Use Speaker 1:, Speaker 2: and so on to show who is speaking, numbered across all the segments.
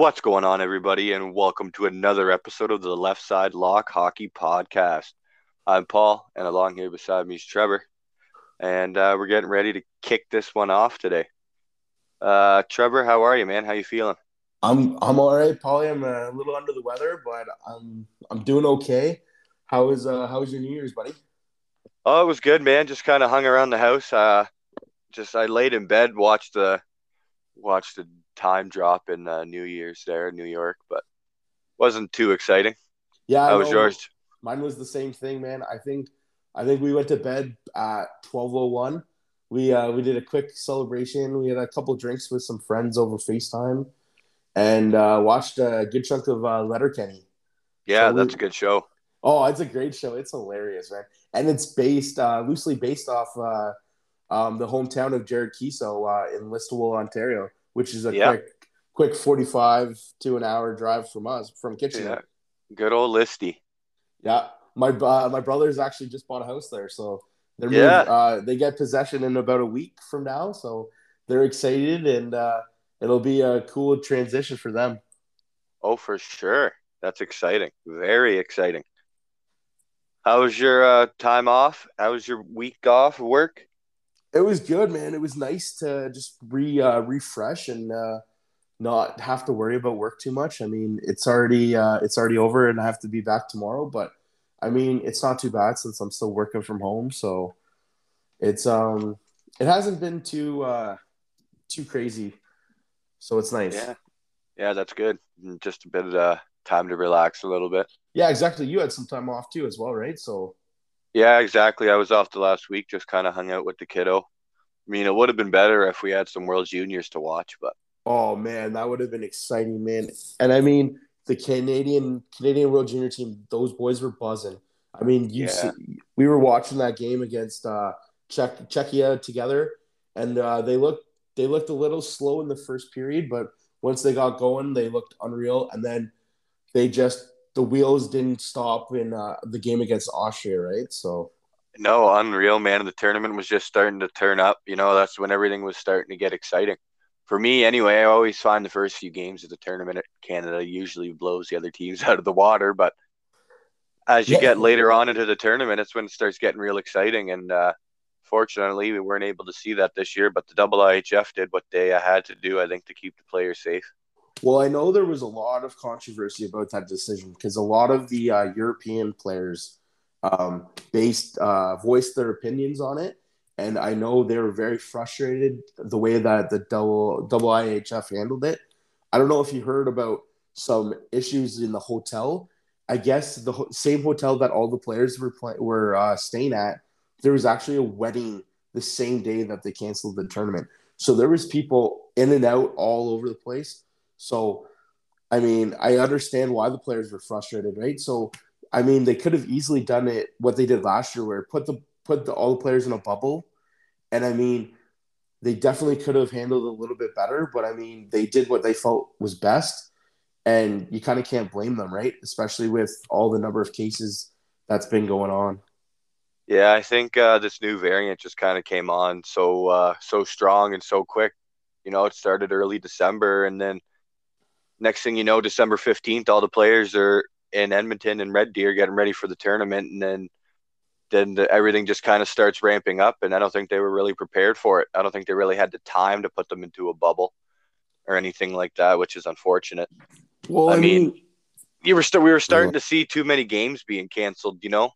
Speaker 1: What's going on, everybody, and welcome to another episode of the Left Side Lock Hockey Podcast. I'm Paul, and along here beside me is Trevor, and uh, we're getting ready to kick this one off today. Uh, Trevor, how are you, man? How you feeling?
Speaker 2: I'm I'm all right, Paulie. I'm a little under the weather, but I'm I'm doing okay. How was uh how was your New Year's, buddy?
Speaker 1: Oh, it was good, man. Just kind of hung around the house. Uh, just I laid in bed, watched the watched the time drop in uh, New Year's there in New York, but wasn't too exciting.
Speaker 2: Yeah,
Speaker 1: How was yours?
Speaker 2: Mine was the same thing, man. I think I think we went to bed at twelve oh one. We uh we did a quick celebration. We had a couple drinks with some friends over FaceTime and uh watched a good chunk of uh Letterkenny.
Speaker 1: Yeah,
Speaker 2: So we-
Speaker 1: that's a good show.
Speaker 2: Oh, it's a great show. It's hilarious, man. And it's based uh loosely based off uh um the hometown of Jared Keeso uh in Listowel, Ontario, which is a
Speaker 1: Yeah.
Speaker 2: quick quick 45 to an hour drive from us from Kitchener.
Speaker 1: Yeah, good old Listy.
Speaker 2: Yeah, my uh, my brothers actually just bought a house there, so they're
Speaker 1: Yeah.
Speaker 2: uh, they get possession in about a week from now, so they're excited, and uh, it'll be a cool transition for them.
Speaker 1: Oh, for sure. That's exciting. Very exciting. How was your uh, time off? How was your week off work?
Speaker 2: It was good, man. It was nice to just re uh, refresh and uh, not have to worry about work too much. I mean, it's already uh, it's already over, and I have to be back tomorrow. But I mean, it's not too bad since I'm still working from home, so it's um it hasn't been too uh, too crazy. So it's nice.
Speaker 1: Yeah. Yeah, that's good. Just a bit of uh, time to relax a little bit.
Speaker 2: Yeah, exactly. You had some time off too, as well, right? So
Speaker 1: Yeah, exactly. I was off the last week, just kind of hung out with the kiddo. I mean, it would have been better if we had some World Juniors to watch, but
Speaker 2: Oh man, that would have been exciting, man. And I mean, the Canadian Canadian World Junior team, those boys were buzzing. I mean, you
Speaker 1: Yeah.
Speaker 2: see, we were watching that game against uh, Czech, Czechia together, and uh, they looked they looked a little slow in the first period, but once they got going, they looked unreal. And then they just the wheels didn't stop in uh, the game against Austria, right? So
Speaker 1: no, unreal, man. The tournament was just starting to turn up. You know, that's when everything was starting to get exciting. For me, anyway, I always find the first few games of the tournament at Canada usually blows the other teams out of the water. But as you
Speaker 2: Yeah.
Speaker 1: get later on into the tournament, it's when it starts getting real exciting. And uh, fortunately, we weren't able to see that this year. But the IIHF did what they uh, had to do, I think, to keep the players safe.
Speaker 2: Well, I know there was a lot of controversy about that decision because a lot of the uh, European players um, based uh, voiced their opinions on it, and I know they were very frustrated the way that the double IHF handled it. I don't know if you heard about some issues in the hotel. I guess the ho- same hotel that all the players were play- were uh, staying at. There was actually a wedding the same day that they canceled the tournament. So there was people in and out all over the place. So, I mean, I understand why the players were frustrated, right? So, I mean, they could have easily done it what they did last year, where put the put the, all the players in a bubble, and I mean, they definitely could have handled a little bit better. But I mean, they did what they felt was best, and you kind of can't blame them, right? Especially with all the number of cases that's been going on.
Speaker 1: Yeah, I think uh, this new variant just kind of came on so uh, so strong and so quick. You know, it started early December, and then next thing you know, December fifteenth, all the players are in Edmonton and Red Deer getting ready for the tournament, and then then the, everything just kind of starts ramping up. And I don't think they were really prepared for it. I don't think they really had the time to put them into a bubble or anything like that, which is unfortunate.
Speaker 2: Well,
Speaker 1: I
Speaker 2: I,
Speaker 1: mean-
Speaker 2: mean,
Speaker 1: you were st- we were starting
Speaker 2: Yeah.
Speaker 1: to see too many games being canceled. You know,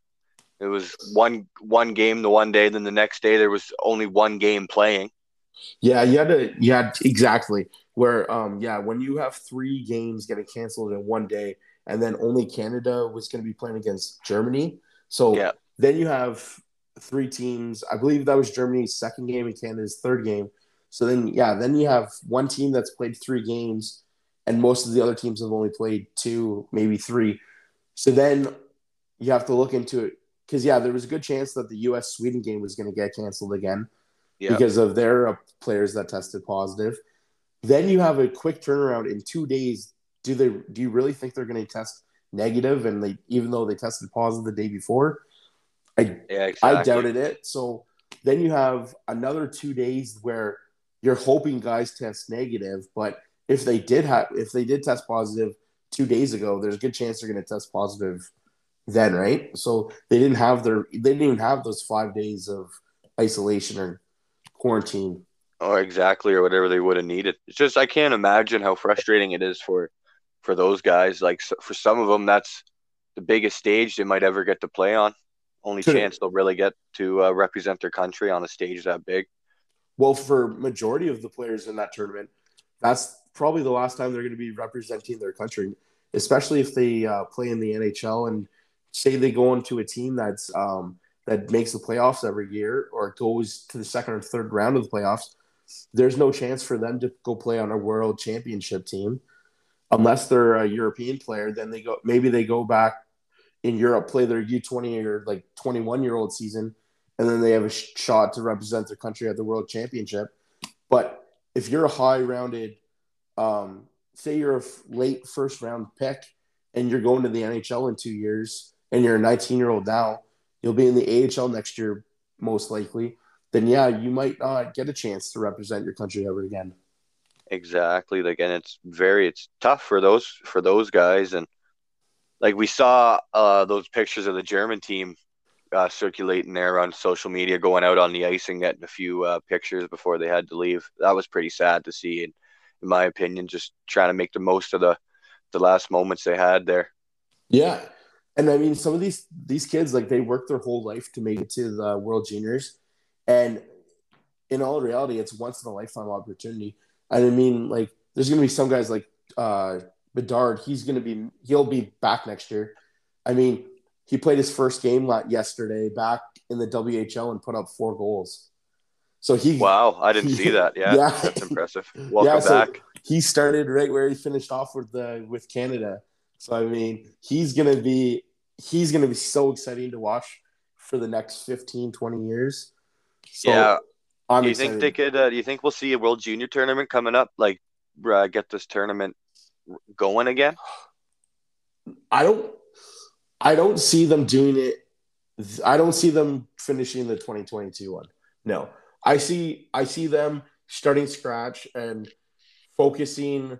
Speaker 1: it was one one game the one day, then the next day there was only one game playing.
Speaker 2: Yeah, you had to. Yeah, exactly. Where, um, yeah, when you have three games getting canceled in one day, and then only Canada was going to be playing against Germany. So
Speaker 1: Yeah.
Speaker 2: then you have three teams. I believe that was Germany's second game and Canada's third game. So then, yeah, then you have one team that's played three games, and most of the other teams have only played two, maybe three. So then you have to look into it because yeah, there was a good chance that the U.S. Sweden game was going to get canceled again
Speaker 1: Yeah,
Speaker 2: because of their players that tested positive. Then you have a quick turnaround in two days. Do they? Do you really think they're going to test negative? And they, even though they tested positive the day before, I
Speaker 1: yeah, exactly.
Speaker 2: I doubted it. So then you have another two days where you're hoping guys test negative, but if they did have if they did test positive two days ago, there's a good chance they're going to test positive then, right? So they didn't have their they didn't even have those five days of isolation or quarantine.
Speaker 1: Or exactly, or whatever they would have needed. It's just I can't imagine how frustrating it is for for those guys. Like so, for some of them, that's the biggest stage they might ever get to play on. Only chance they'll really get to uh, represent their country on a stage that big.
Speaker 2: Well, for majority of the players in that tournament, that's probably the last time they're going to be representing their country, especially if they uh, play in the NHL and say they go into a team that's um, that makes the playoffs every year or goes to the second or third round of the playoffs. There's no chance for them to go play on a world championship team unless they're a European player. Then they go maybe they go back in Europe, play their U20 or like 21 year old season, and then they have a shot to represent their country at the world championship. But if you're a high rounded, um, say you're a late first round pick and you're going to the NHL in two years and you're a 19 year old now, you'll be in the AHL next year, most likely. Then, yeah, you might not get a chance to represent your country ever again.
Speaker 1: Exactly. Like, and it's very, it's tough for those, for those guys. And, like we saw uh, those pictures of the German team uh, circulating there on social media, going out on the ice and getting a few uh, pictures before they had to leave. That was pretty sad to see, in, in my opinion. Just trying to make the most of the the last moments they had there.
Speaker 2: Yeah, and I mean, some of these these kids like they worked their whole life to make it to the World Juniors, and in all reality, it's once in a lifetime opportunity. And I mean, like, there's gonna be some guys like uh, Bedard, he's going to be he'll be back next year. I mean, he played his first game yesterday back in the WHL and put up four goals. So he
Speaker 1: wow, I didn't he, see that. Yeah, yeah, that's impressive. Welcome yeah, so back.
Speaker 2: He started right where he finished off with the with Canada. So I mean, he's gonna be he's gonna be so exciting to watch for the next 15, 20 years.
Speaker 1: So yeah. I'm do you excited. think they could? Uh, do you think we'll see a World Junior tournament coming up? Like, uh, get this tournament going again?
Speaker 2: I don't. I don't see them doing it. I don't see them finishing the 2022 one. No, I see. I see them starting scratch and focusing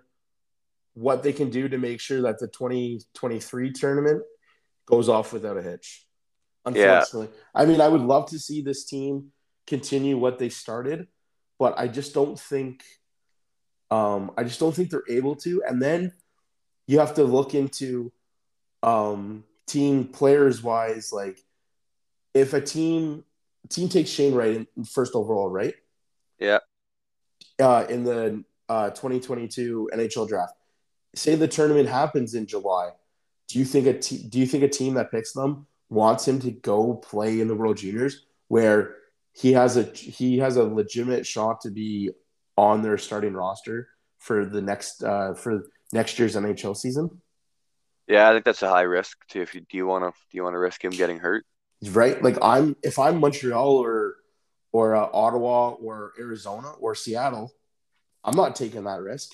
Speaker 2: what they can do to make sure that the 2023 tournament goes off without a hitch. Unfortunately, yeah. I mean, I would love to see this team continue what they started, but I just don't think um, I just don't think they're able to. And then you have to look into um, team players wise, like if a team team takes Shane Wright in first overall, right?
Speaker 1: Yeah.
Speaker 2: Uh, in the uh, 2022 NHL draft, say the tournament happens in July. Do you think a te- do you think a team that picks them wants him to go play in the World Juniors where he has a he has a legitimate shot to be on their starting roster for the next uh, for next year's NHL season?
Speaker 1: Yeah, I think that's a high risk too. If you do you want to do you want to risk him getting hurt?
Speaker 2: Right, like I'm if I'm Montreal or or uh, Ottawa or Arizona or Seattle, I'm not taking that risk.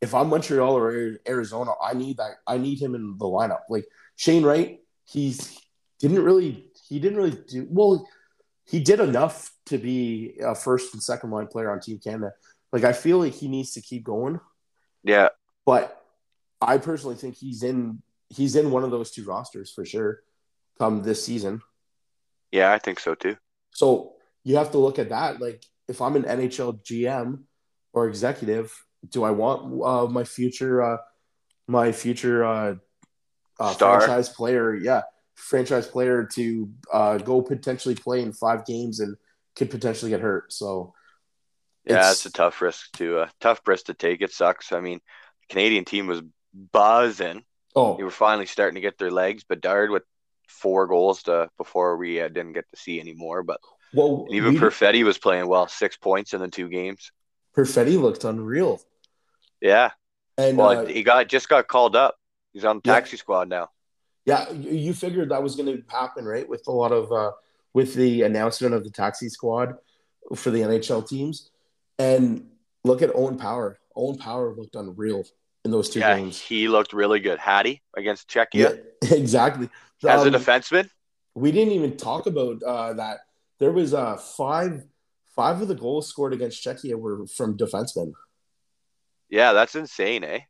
Speaker 2: If I'm Montreal or Arizona, I need that. I need him in the lineup. Like Shane Wright, he's didn't really he didn't really do well. He did enough to be a first and second line player on Team Canada. Like I feel like he needs to keep going.
Speaker 1: Yeah.
Speaker 2: But I personally think he's in he's in one of those two rosters for sure come this season.
Speaker 1: Yeah, I think so too.
Speaker 2: So you have to look at that. Like if I'm an NHL GM or executive, do I want uh, my future uh, my future uh, uh, franchise player, yeah, franchise player to uh, go potentially play in five games and could potentially get hurt. So
Speaker 1: yeah, it's, it's a tough risk to uh, tough risk to take. It sucks. I mean, the Canadian team was buzzing. Oh, they were finally starting to get their legs. but Bedard with four goals to before we uh, didn't get to see anymore. But well, even we, Perfetti was playing well. Six points in the two games.
Speaker 2: Perfetti looked unreal.
Speaker 1: Yeah, and well, uh, he got just got called up. He's on the taxi yeah. squad now.
Speaker 2: Yeah, you figured that was going to happen, right? With a lot of uh, with the announcement of the taxi squad for the NHL teams. And look at Owen Power. Owen Power looked unreal in those two yeah, games.
Speaker 1: He looked really good. Hattie against Czechia. Yeah,
Speaker 2: exactly.
Speaker 1: As um, a defenseman.
Speaker 2: We didn't even talk about uh, that. There was uh, five five of the goals scored against Czechia were from defensemen.
Speaker 1: Yeah, that's insane, eh?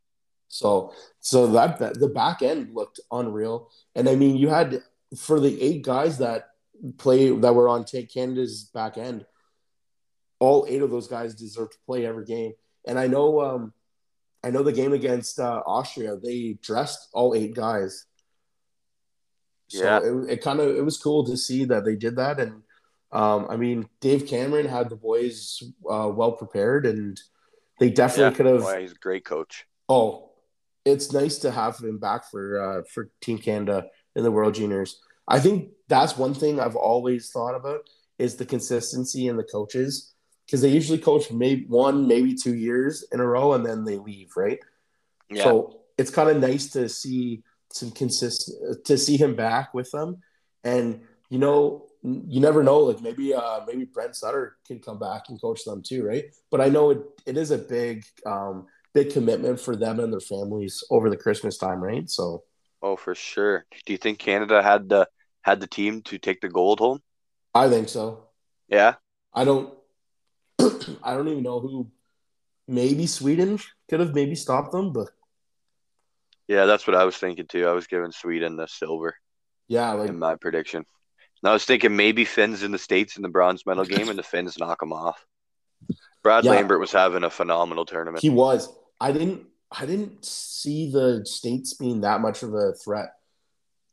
Speaker 2: So so that, the back end looked unreal. And I mean, you had for the eight guys that play that were on Take Canada's back end, all eight of those guys deserve to play every game. And I know um I know the game against uh, Austria, they dressed all eight guys. So
Speaker 1: Yeah.
Speaker 2: it, it kind of it was cool to see that they did that, and um, I mean Dave Cameron had the boys uh, well prepared, and they definitely could have.
Speaker 1: Boy, he's a great coach.
Speaker 2: Oh, it's nice to have him back for uh, for Team Canada in the World Juniors. I think that's one thing I've always thought about is the consistency in the coaches because they usually coach maybe one, maybe two years in a row, and then they leave, right?
Speaker 1: Yeah.
Speaker 2: So it's kind of nice to see some consistent to see him back with them, and you know, you never know. Like maybe uh maybe Brent Sutter can come back and coach them too, right? But I know it, it is a big um big commitment for them and their families over the Christmas time, right? So
Speaker 1: oh, for sure. Do you think Canada had the had the team to take the gold home?
Speaker 2: I think so.
Speaker 1: Yeah.
Speaker 2: I don't I don't even know who maybe Sweden could have maybe stopped them, but
Speaker 1: Yeah, that's what I was thinking too. I was giving Sweden the silver
Speaker 2: yeah, like
Speaker 1: in my prediction. And I was thinking maybe Finns in the States in the bronze medal game and the Finns knock them off. Brad
Speaker 2: Yeah.
Speaker 1: Lambert was having a phenomenal tournament.
Speaker 2: he was. I didn't I didn't see the states being that much of a threat.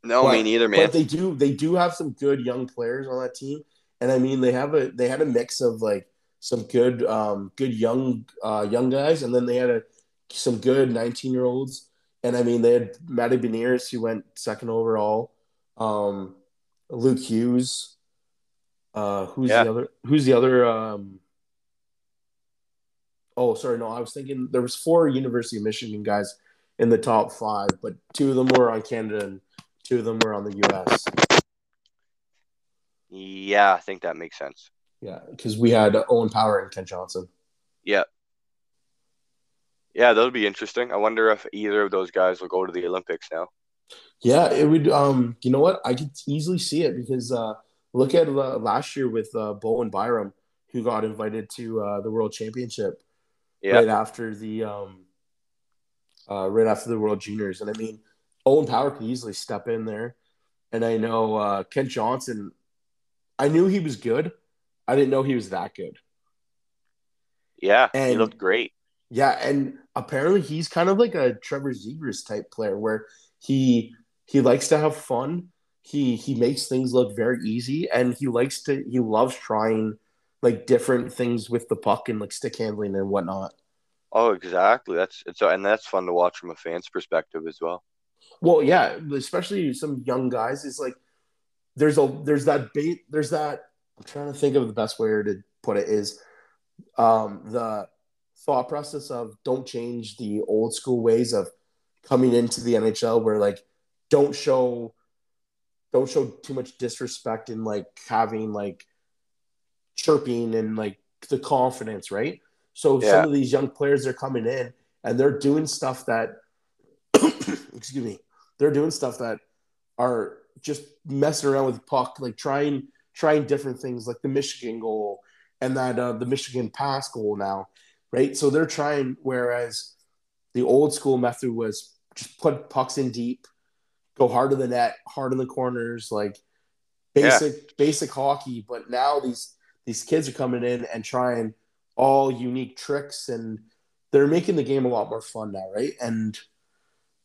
Speaker 1: no,
Speaker 2: But-
Speaker 1: me neither, man.
Speaker 2: But they do they do have some good young players on that team, and I mean they have a they had a mix of like some good um good young uh young guys, and then they had a some good nineteen year olds, and I mean they had Matty Beniers who went second overall, um Luke Hughes, uh who's
Speaker 1: Yeah.
Speaker 2: the other who's the other um. Oh, sorry, no, I was thinking there was four University of Michigan guys in the top five, but two of them were on Canada and two of them were on the U.S.
Speaker 1: yeah, I think that makes sense.
Speaker 2: Yeah, because we had Owen Power and Kent Johnson.
Speaker 1: Yeah. Yeah, that'll be interesting. I wonder if either of those guys will go to the Olympics now.
Speaker 2: Yeah, it would. Um, you know what? I could easily see it because uh, look at uh, last year with uh, Bowen Byram, who got invited to uh, the World Championship
Speaker 1: Yeah.
Speaker 2: right after the um, uh, right after the World Juniors, and I mean, Owen Power could easily step in there, and I know uh, Kent Johnson. I knew he was good. I didn't know he was that good.
Speaker 1: Yeah, he
Speaker 2: And-
Speaker 1: looked great.
Speaker 2: Yeah, and apparently he's kind of like a Trevor Zegras type player where he he likes to have fun. He he makes things look very easy and he likes to he loves trying like different things with the puck and like stick handling and whatnot.
Speaker 1: Oh, exactly. That's it's and that's fun to watch from a fan's perspective as well.
Speaker 2: Well, yeah, especially some young guys. It's like there's a there's that bait there's that I'm trying to think of the best way to put it is um the thought process of don't change the old school ways of coming into the NHL where like don't show don't show too much disrespect in like having like chirping and like the confidence, right? So
Speaker 1: Yeah.
Speaker 2: some of these young players are coming in and they're doing stuff that excuse me, they're doing stuff that are just messing around with puck, like trying trying different things, like the Michigan goal and that uh, the Michigan pass goal now, right? So they're trying, whereas the old school method was just put pucks in deep, go hard to the net, hard in the corners, like basic basic hockey. But now these these kids are coming in and trying all unique tricks, and they're making the game a lot more fun now, right? And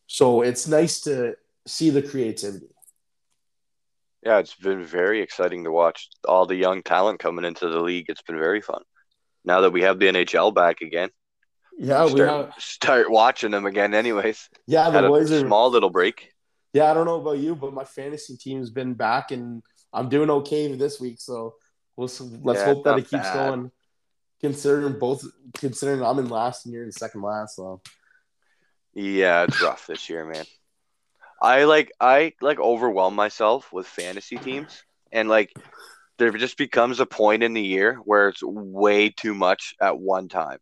Speaker 2: so it's nice to see the creativity.
Speaker 1: Yeah, it's been very exciting to watch all the young talent coming into the league. It's been very fun. Now that we have the NHL back again,
Speaker 2: Yeah, we
Speaker 1: start,
Speaker 2: have.
Speaker 1: start watching them again. Anyways,
Speaker 2: Yeah, the
Speaker 1: had a
Speaker 2: boys are.
Speaker 1: small little break.
Speaker 2: Yeah, I don't know about you, but my fantasy team's been back, and I'm doing okay this week. So we'll let's
Speaker 1: Yeah,
Speaker 2: hope that it keeps
Speaker 1: bad.
Speaker 2: going. Considering both, considering I'm in last and you're in second last, so
Speaker 1: Yeah, it's rough this year, man. I like I like overwhelm myself with fantasy teams and like there just becomes a point in the year where it's way too much at one time.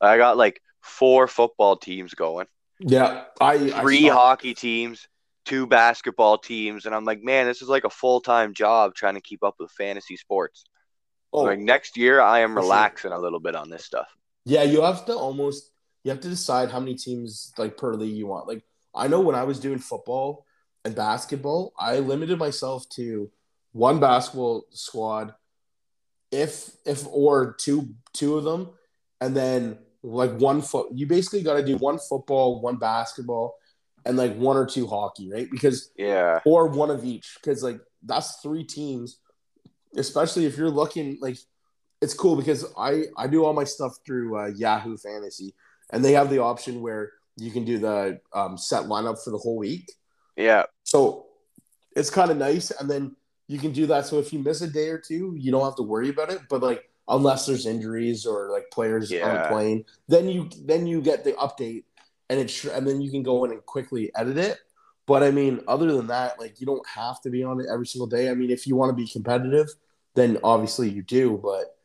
Speaker 1: I got like four football teams going,
Speaker 2: yeah, I I
Speaker 1: three
Speaker 2: saw-
Speaker 1: hockey teams, two basketball teams, and I'm like, man, this is like a full time job trying to keep up with fantasy sports.
Speaker 2: Oh,
Speaker 1: Like next year, I am relaxing a little bit on this stuff.
Speaker 2: yeah, you have to almost you have to decide how many teams like per league you want. Like I know when I was doing football and basketball, I limited myself to one basketball squad, if if or two two of them, and then like one foot. You basically got to do one football, one basketball, and like one or two hockey, right? Because
Speaker 1: yeah,
Speaker 2: or one of each, because like that's three teams. Especially if you're looking like, it's cool because I I do all my stuff through uh, Yahoo Fantasy, and they have the option where you can do the um, set lineup for the whole week.
Speaker 1: Yeah.
Speaker 2: So it's kind of nice, and then you can do that. So if you miss a day or two, you don't have to worry about it. But like unless there's injuries or like players
Speaker 1: Yeah.
Speaker 2: aren't playing, then you then you get the update, and it's and then you can go in and quickly edit it. But I mean, other than that, like you don't have to be on it every single day. I mean, if you want to be competitive, then obviously you do, but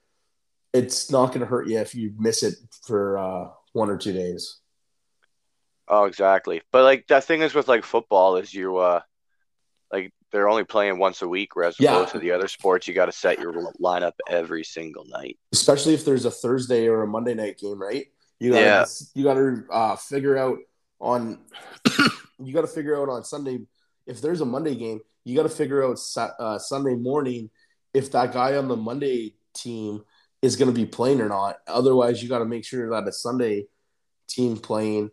Speaker 2: it's not going to hurt you if you miss it for uh, one or two days.
Speaker 1: Oh, exactly. But like that thing is with like football is you uh like they're only playing once a week, whereas
Speaker 2: Yeah.
Speaker 1: opposed to the other sports, you got to set your lineup every single night.
Speaker 2: especially if there's a Thursday or a Monday night game, right? You gotta
Speaker 1: Yeah.
Speaker 2: you gotta uh, figure out on you gotta figure out on Sunday if there's a Monday game, you gotta figure out uh, Sunday morning if that guy on the Monday team is gonna be playing or not. Otherwise, you gotta make sure that a Sunday team playing,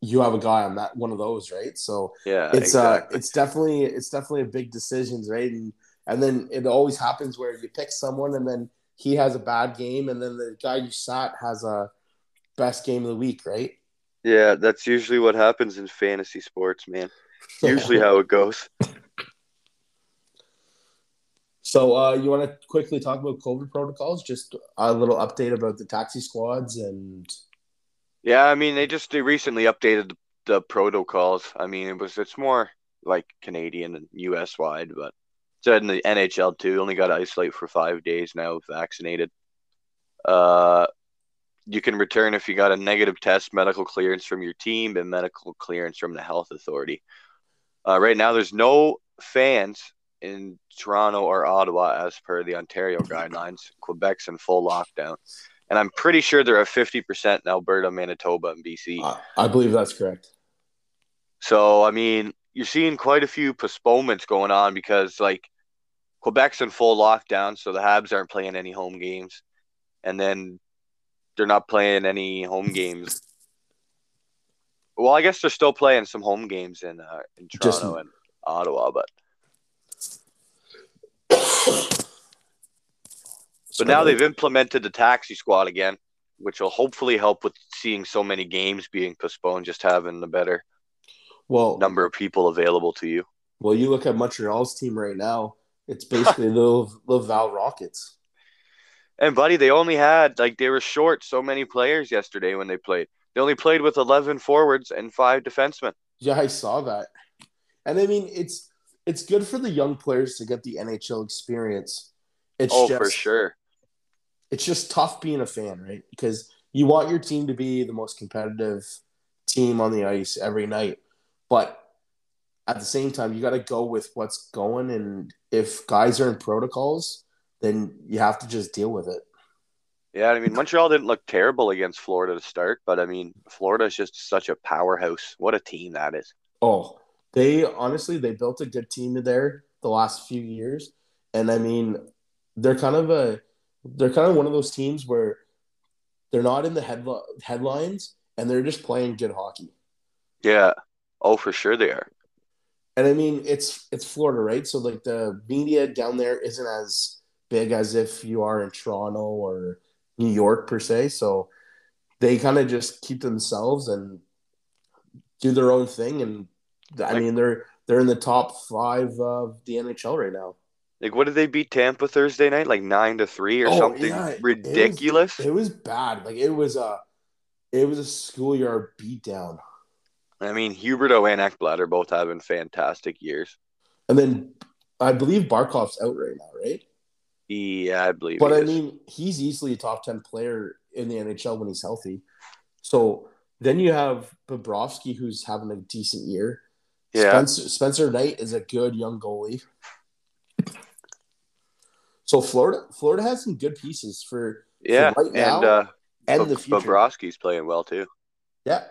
Speaker 2: you have a guy on that one of those, right? So
Speaker 1: Yeah,
Speaker 2: it's
Speaker 1: exactly.
Speaker 2: uh it's definitely it's definitely a big decisions right and and then it always happens where you pick someone and then he has a bad game and then the guy you sat has a best game of the week right
Speaker 1: yeah, that's usually what happens in fantasy sports, man. Usually how it goes.
Speaker 2: So uh you want to quickly talk about covid protocols just a little update about the taxi squads and
Speaker 1: Yeah, I mean they just they recently updated the, protocols. I mean it was it's more like Canadian and US wide, but said in the NHL too, only got to isolate for five days now vaccinated. Uh you can return if you got a negative test, medical clearance from your team, and medical clearance from the health authority. Uh, right now, there's no fans in Toronto or Ottawa as per the Ontario guidelines. Quebec's in full lockdown. And I'm pretty sure they're at 50% in Alberta, Manitoba, and BC.
Speaker 2: uh, i believe that's correct
Speaker 1: So, I mean, you're seeing quite a few postponements going on because, like, Quebec's in full lockdown, so the Habs aren't playing any home games. And then they're not playing any home games. Well, I guess they're still playing some home games in uh, in
Speaker 2: Just-
Speaker 1: Toronto and Ottawa, but but now they've implemented the taxi squad again, which will hopefully help with seeing so many games being postponed, just having the better
Speaker 2: well
Speaker 1: number of people available to you.
Speaker 2: well you look at montreal's team right now it's basically the the val rockets
Speaker 1: And buddy, they only had like they were short so many players yesterday when they played. They only played with eleven forwards and five defensemen.
Speaker 2: Yeah, I saw that. And I mean, it's it's good for the young players to get the NHL experience. It's
Speaker 1: oh,
Speaker 2: just
Speaker 1: for sure.
Speaker 2: it's just tough being a fan, right? Because you want your team to be the most competitive team on the ice every night. But at the same time, you got to go with what's going and if guys are in protocols, then you have to just deal with it.
Speaker 1: Yeah, I mean Montreal didn't look terrible against Florida to start, but I mean Florida is just such a powerhouse. What a team that is.
Speaker 2: Oh, they honestly they built a good team there the last few years, and I mean they're kind of a they're kind of one of those teams where they're not in the headli- headlines and they're just playing good hockey.
Speaker 1: Yeah. Oh, for sure they are.
Speaker 2: And I mean it's it's Florida, right? So like the media down there isn't as big as if you are in Toronto or New York per se. So they kind of just keep themselves and do their own thing. And I
Speaker 1: Like-
Speaker 2: mean they're they're in the top five of the NHL right now.
Speaker 1: Like what did they beat Tampa Thursday night? Like nine to three or
Speaker 2: Oh,
Speaker 1: something
Speaker 2: yeah, it was-
Speaker 1: ridiculous.
Speaker 2: It was bad. Like it was a it was a schoolyard beatdown.
Speaker 1: I mean Huberdeau and Ekblad are both having fantastic years.
Speaker 2: And then I believe Barkov's out right now, right?
Speaker 1: Yeah, I believe.
Speaker 2: But I
Speaker 1: is.
Speaker 2: mean, he's easily a top 10 player in the NHL when he's healthy. So then you have Bobrovsky, who's having a decent year.
Speaker 1: Yeah.
Speaker 2: Spencer, Spencer Knight is a good young goalie. So Florida, Florida has some good pieces for
Speaker 1: yeah,
Speaker 2: right
Speaker 1: and
Speaker 2: now,
Speaker 1: uh,
Speaker 2: and
Speaker 1: Bob-
Speaker 2: the future.
Speaker 1: Bobrovsky's playing well too.
Speaker 2: Yeah.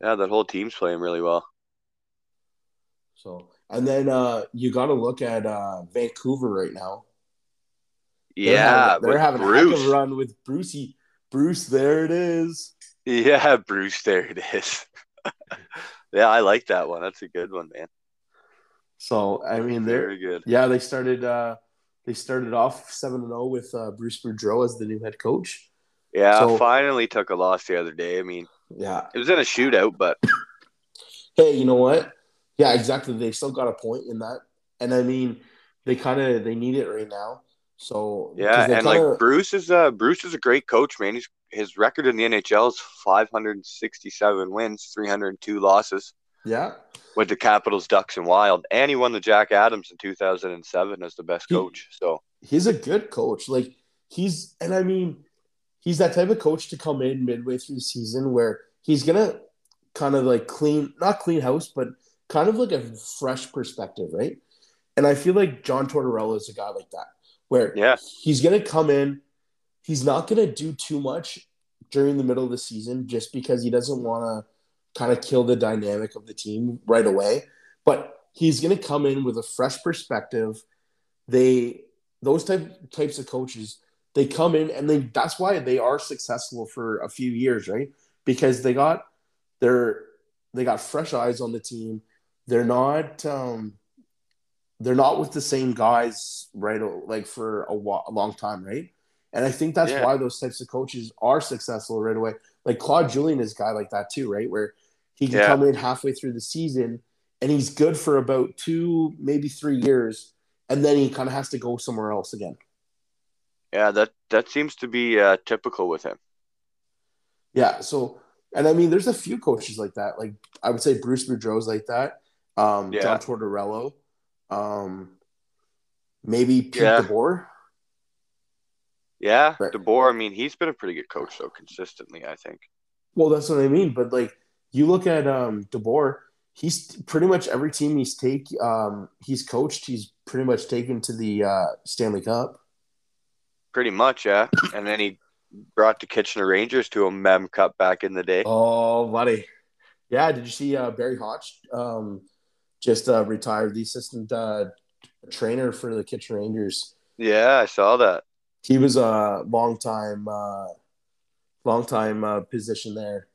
Speaker 1: Yeah, that whole team's playing really well.
Speaker 2: So, and then uh, you got to look at uh, Vancouver right now. They're
Speaker 1: Yeah,
Speaker 2: having, they're having a heck of a run with Brucey. Bruce, there it is.
Speaker 1: Yeah, Bruce, there it is. yeah, I like that one. That's a good one, man.
Speaker 2: So, I mean, they're
Speaker 1: Very good.
Speaker 2: yeah, they started uh, they started off seven and zero with uh, Bruce Boudreau as the new head coach.
Speaker 1: Yeah,
Speaker 2: So-
Speaker 1: finally took a loss the other day. I mean,
Speaker 2: Yeah.
Speaker 1: it was in a shootout, but
Speaker 2: Hey, you know what? Yeah, exactly. They still got a point in that, and I mean, they kind of they need it right now. So
Speaker 1: yeah, and
Speaker 2: kinda-
Speaker 1: like Bruce is uh Bruce is a great coach, man. He's his record in the NHL is 567 wins, 302 losses
Speaker 2: yeah,
Speaker 1: with the Capitals, Ducks, and Wild, and he won the Jack Adams in 2007 as the best
Speaker 2: He-
Speaker 1: coach. So
Speaker 2: he's a good coach. Like he's, and I mean, he's that type of coach to come in midway through the season where he's gonna kind of like clean, not clean house, but kind of like a fresh perspective, right? And I feel like John Tortorella is a guy like that, where
Speaker 1: Yeah.
Speaker 2: he's gonna come in, he's not gonna do too much during the middle of the season just because he doesn't want to kind of kill the dynamic of the team right away. But he's gonna come in with a fresh perspective. They those type types of coaches they come in and they that's why they are successful for a few years right because they got their they got fresh eyes on the team they're not um they're not with the same guys right like for a, wa- a long time right and i think that's
Speaker 1: Yeah.
Speaker 2: why those types of coaches are successful right away like claude julien is a guy like that too right where he can
Speaker 1: Yeah.
Speaker 2: come in halfway through the season and he's good for about two maybe three years and then he kind of has to go somewhere else again
Speaker 1: yeah, that that seems to be uh, typical with him.
Speaker 2: Yeah. So, and I mean, there's a few coaches like that. Like I would say Bruce Boudreau's like that. Um,
Speaker 1: Yeah.
Speaker 2: John Tortorello. Um, maybe Pete
Speaker 1: Yeah.
Speaker 2: DeBoer.
Speaker 1: Yeah,
Speaker 2: Right.
Speaker 1: DeBoer. I mean, he's been a pretty good coach though, consistently. I think.
Speaker 2: Well, that's what I mean. But like, you look at um, DeBoer. He's pretty much every team he's take um, he's coached. He's pretty much taken to the uh, Stanley Cup.
Speaker 1: Pretty much, yeah. And then he brought the Kitchener Rangers to a Mem Cup back in the day.
Speaker 2: Oh, buddy. Yeah. Did you see uh, Barry Hodge um, just uh, retired, the assistant uh, trainer for the Kitchener Rangers?
Speaker 1: Yeah, I saw that.
Speaker 2: he was a long time uh long time uh, position there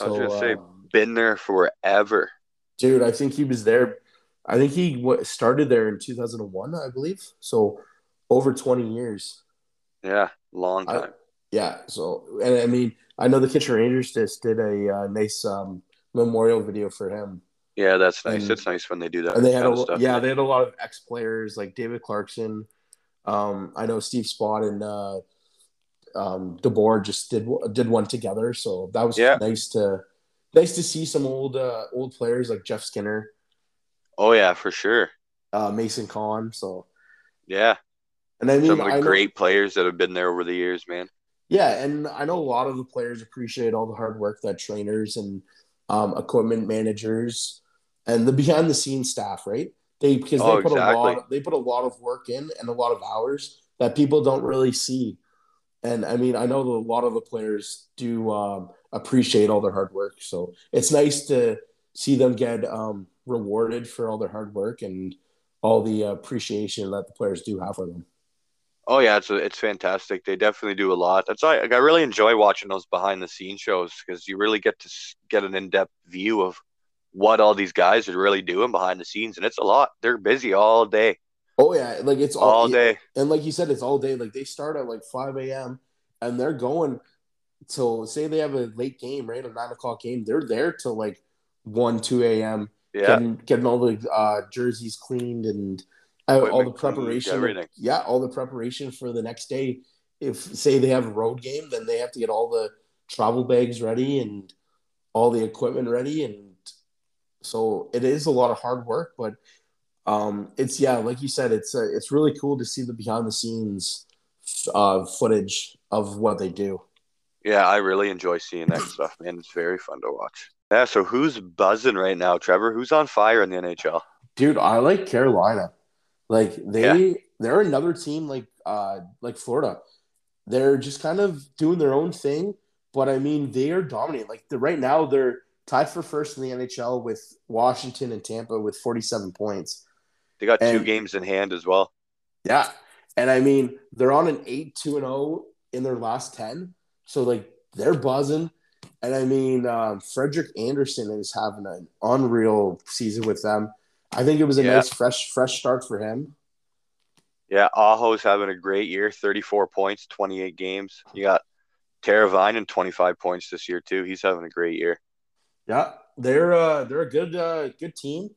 Speaker 1: I was
Speaker 2: so
Speaker 1: gonna say,
Speaker 2: uh,
Speaker 1: been there forever.
Speaker 2: dude i think he was there i think he started there in 2001 i believe so over 20 years
Speaker 1: Yeah, long
Speaker 2: I-
Speaker 1: time.
Speaker 2: yeah so and i mean i know the kitchener rangers just did a uh, nice um memorial video for him
Speaker 1: yeah, that's nice.
Speaker 2: and-
Speaker 1: it's nice when they do that.
Speaker 2: and they had a
Speaker 1: stuff.
Speaker 2: yeah they had a lot of ex players like David Clarkson. Um, I know Steve Spott and uh, um, DeBoer just did did one together, so that was
Speaker 1: Yeah.
Speaker 2: nice to nice to see some old uh, old players like Jeff Skinner,
Speaker 1: Oh yeah, for sure.
Speaker 2: uh, Mason Kahn. So
Speaker 1: Yeah,
Speaker 2: and I mean
Speaker 1: some of
Speaker 2: I
Speaker 1: the
Speaker 2: know-
Speaker 1: great players that have been there over the years, man.
Speaker 2: Yeah, and I know a lot of the players appreciate all the hard work that trainers and um, equipment managers and the behind the scenes staff, right? They because
Speaker 1: Oh,
Speaker 2: they put a lot they put a lot of work in and a lot of hours that people don't really see. And I mean, I know that a lot of the players do um, appreciate all their hard work, so it's nice to see them get um, rewarded for all their hard work and all the appreciation that the players do have for them.
Speaker 1: Oh yeah, it's it's fantastic. They definitely do a lot. That's why like, I really enjoy watching those behind the scenes shows because you really get to get an in depth view of what all these guys are really doing behind the scenes, and it's a lot. They're busy all day,
Speaker 2: Oh yeah, like it's
Speaker 1: all day.
Speaker 2: And like you said, it's all day. Like they start at like 5 a.m. and they're going till say they have a late game, right? A nine o'clock game. They're there till like 1, 2 a.m.
Speaker 1: Yeah,
Speaker 2: Getting, getting all the uh, jerseys cleaned and all the preparation.
Speaker 1: everything.
Speaker 2: Yeah, all the preparation for the next day. If say they have a road game, then they have to get all the travel bags ready and all the equipment ready. And so it is a lot of hard work, but um, it's yeah, like you said, it's uh, it's really cool to see the behind the scenes uh, footage of what they do.
Speaker 1: yeah. I really enjoy seeing that stuff, man. It's very fun to watch. Yeah. So who's buzzing right now, Trevor? Who's on fire in the NHL?
Speaker 2: Dude, I like Carolina. Like they they're another team like uh like Florida. They're just kind of doing their own thing, but I mean they are dominating. Like the, right now, they're tied for first in the NHL with Washington and Tampa with 47 points.
Speaker 1: They got
Speaker 2: And-
Speaker 1: two games in hand as well.
Speaker 2: Yeah, and I mean they're on an eight two and zero in their last ten, so like they're buzzing. And I mean um, Frederik Andersen is having an unreal season with them. I think it was a
Speaker 1: Yeah.
Speaker 2: nice fresh fresh start for him.
Speaker 1: Yeah, Aho's having a great year, 34 points, 28 games. You got Teravainen 25 points this year too. He's having a great year.
Speaker 2: Yeah, they're uh, they're a good uh, good team,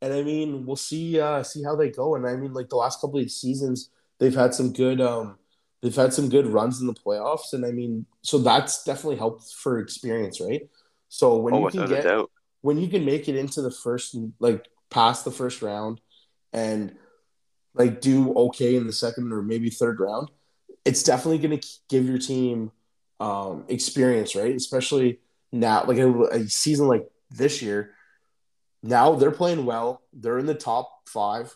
Speaker 2: and I mean we'll see uh, see how they go. And I mean like the last couple of seasons, they've had some good um, they've had some good runs in the playoffs, and I mean so that's definitely helped for experience, right? So when
Speaker 1: oh,
Speaker 2: you can get
Speaker 1: doubt.
Speaker 2: when you can make it into the first like past the first round and like do okay in the second or maybe third round it's definitely going to give your team um experience right especially now like a, a season like this year now they're playing well they're in the top five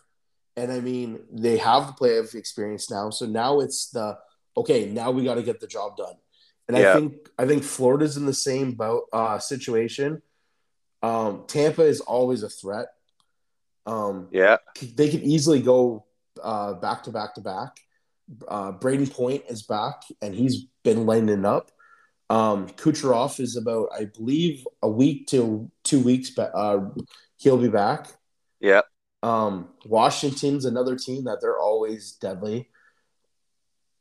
Speaker 2: and i mean they have the playoff experience now so now it's the okay now we got to get the job done and
Speaker 1: Yeah.
Speaker 2: i think i think florida's in the same boat uh situation um, Tampa is always a threat. Um,
Speaker 1: Yeah,
Speaker 2: they could easily go uh, back to back to back. Uh, Brayden Point is back, and he's been lining up. Um, Kucherov is about, I believe, a week to two weeks. But uh, he'll be back.
Speaker 1: yeah.
Speaker 2: Um, Washington's another team that they're always deadly.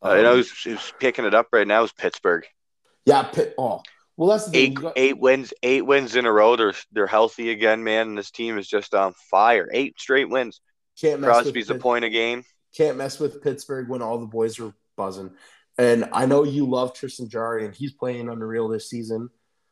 Speaker 1: I know
Speaker 2: Um,
Speaker 1: who's, who's picking it up right now is Pittsburgh.
Speaker 2: yeah. Pitt, oh, well, that's the thing.
Speaker 1: Eight eight wins, eight wins in a row. They're they're healthy again, man. And this team is just on fire. Eight straight wins.
Speaker 2: can't mess with
Speaker 1: Crosby's a
Speaker 2: Pitt-
Speaker 1: point a game.
Speaker 2: can't mess with Pittsburgh when all the boys are buzzing. And I know you love Tristan Jarry, and he's playing unreal this season.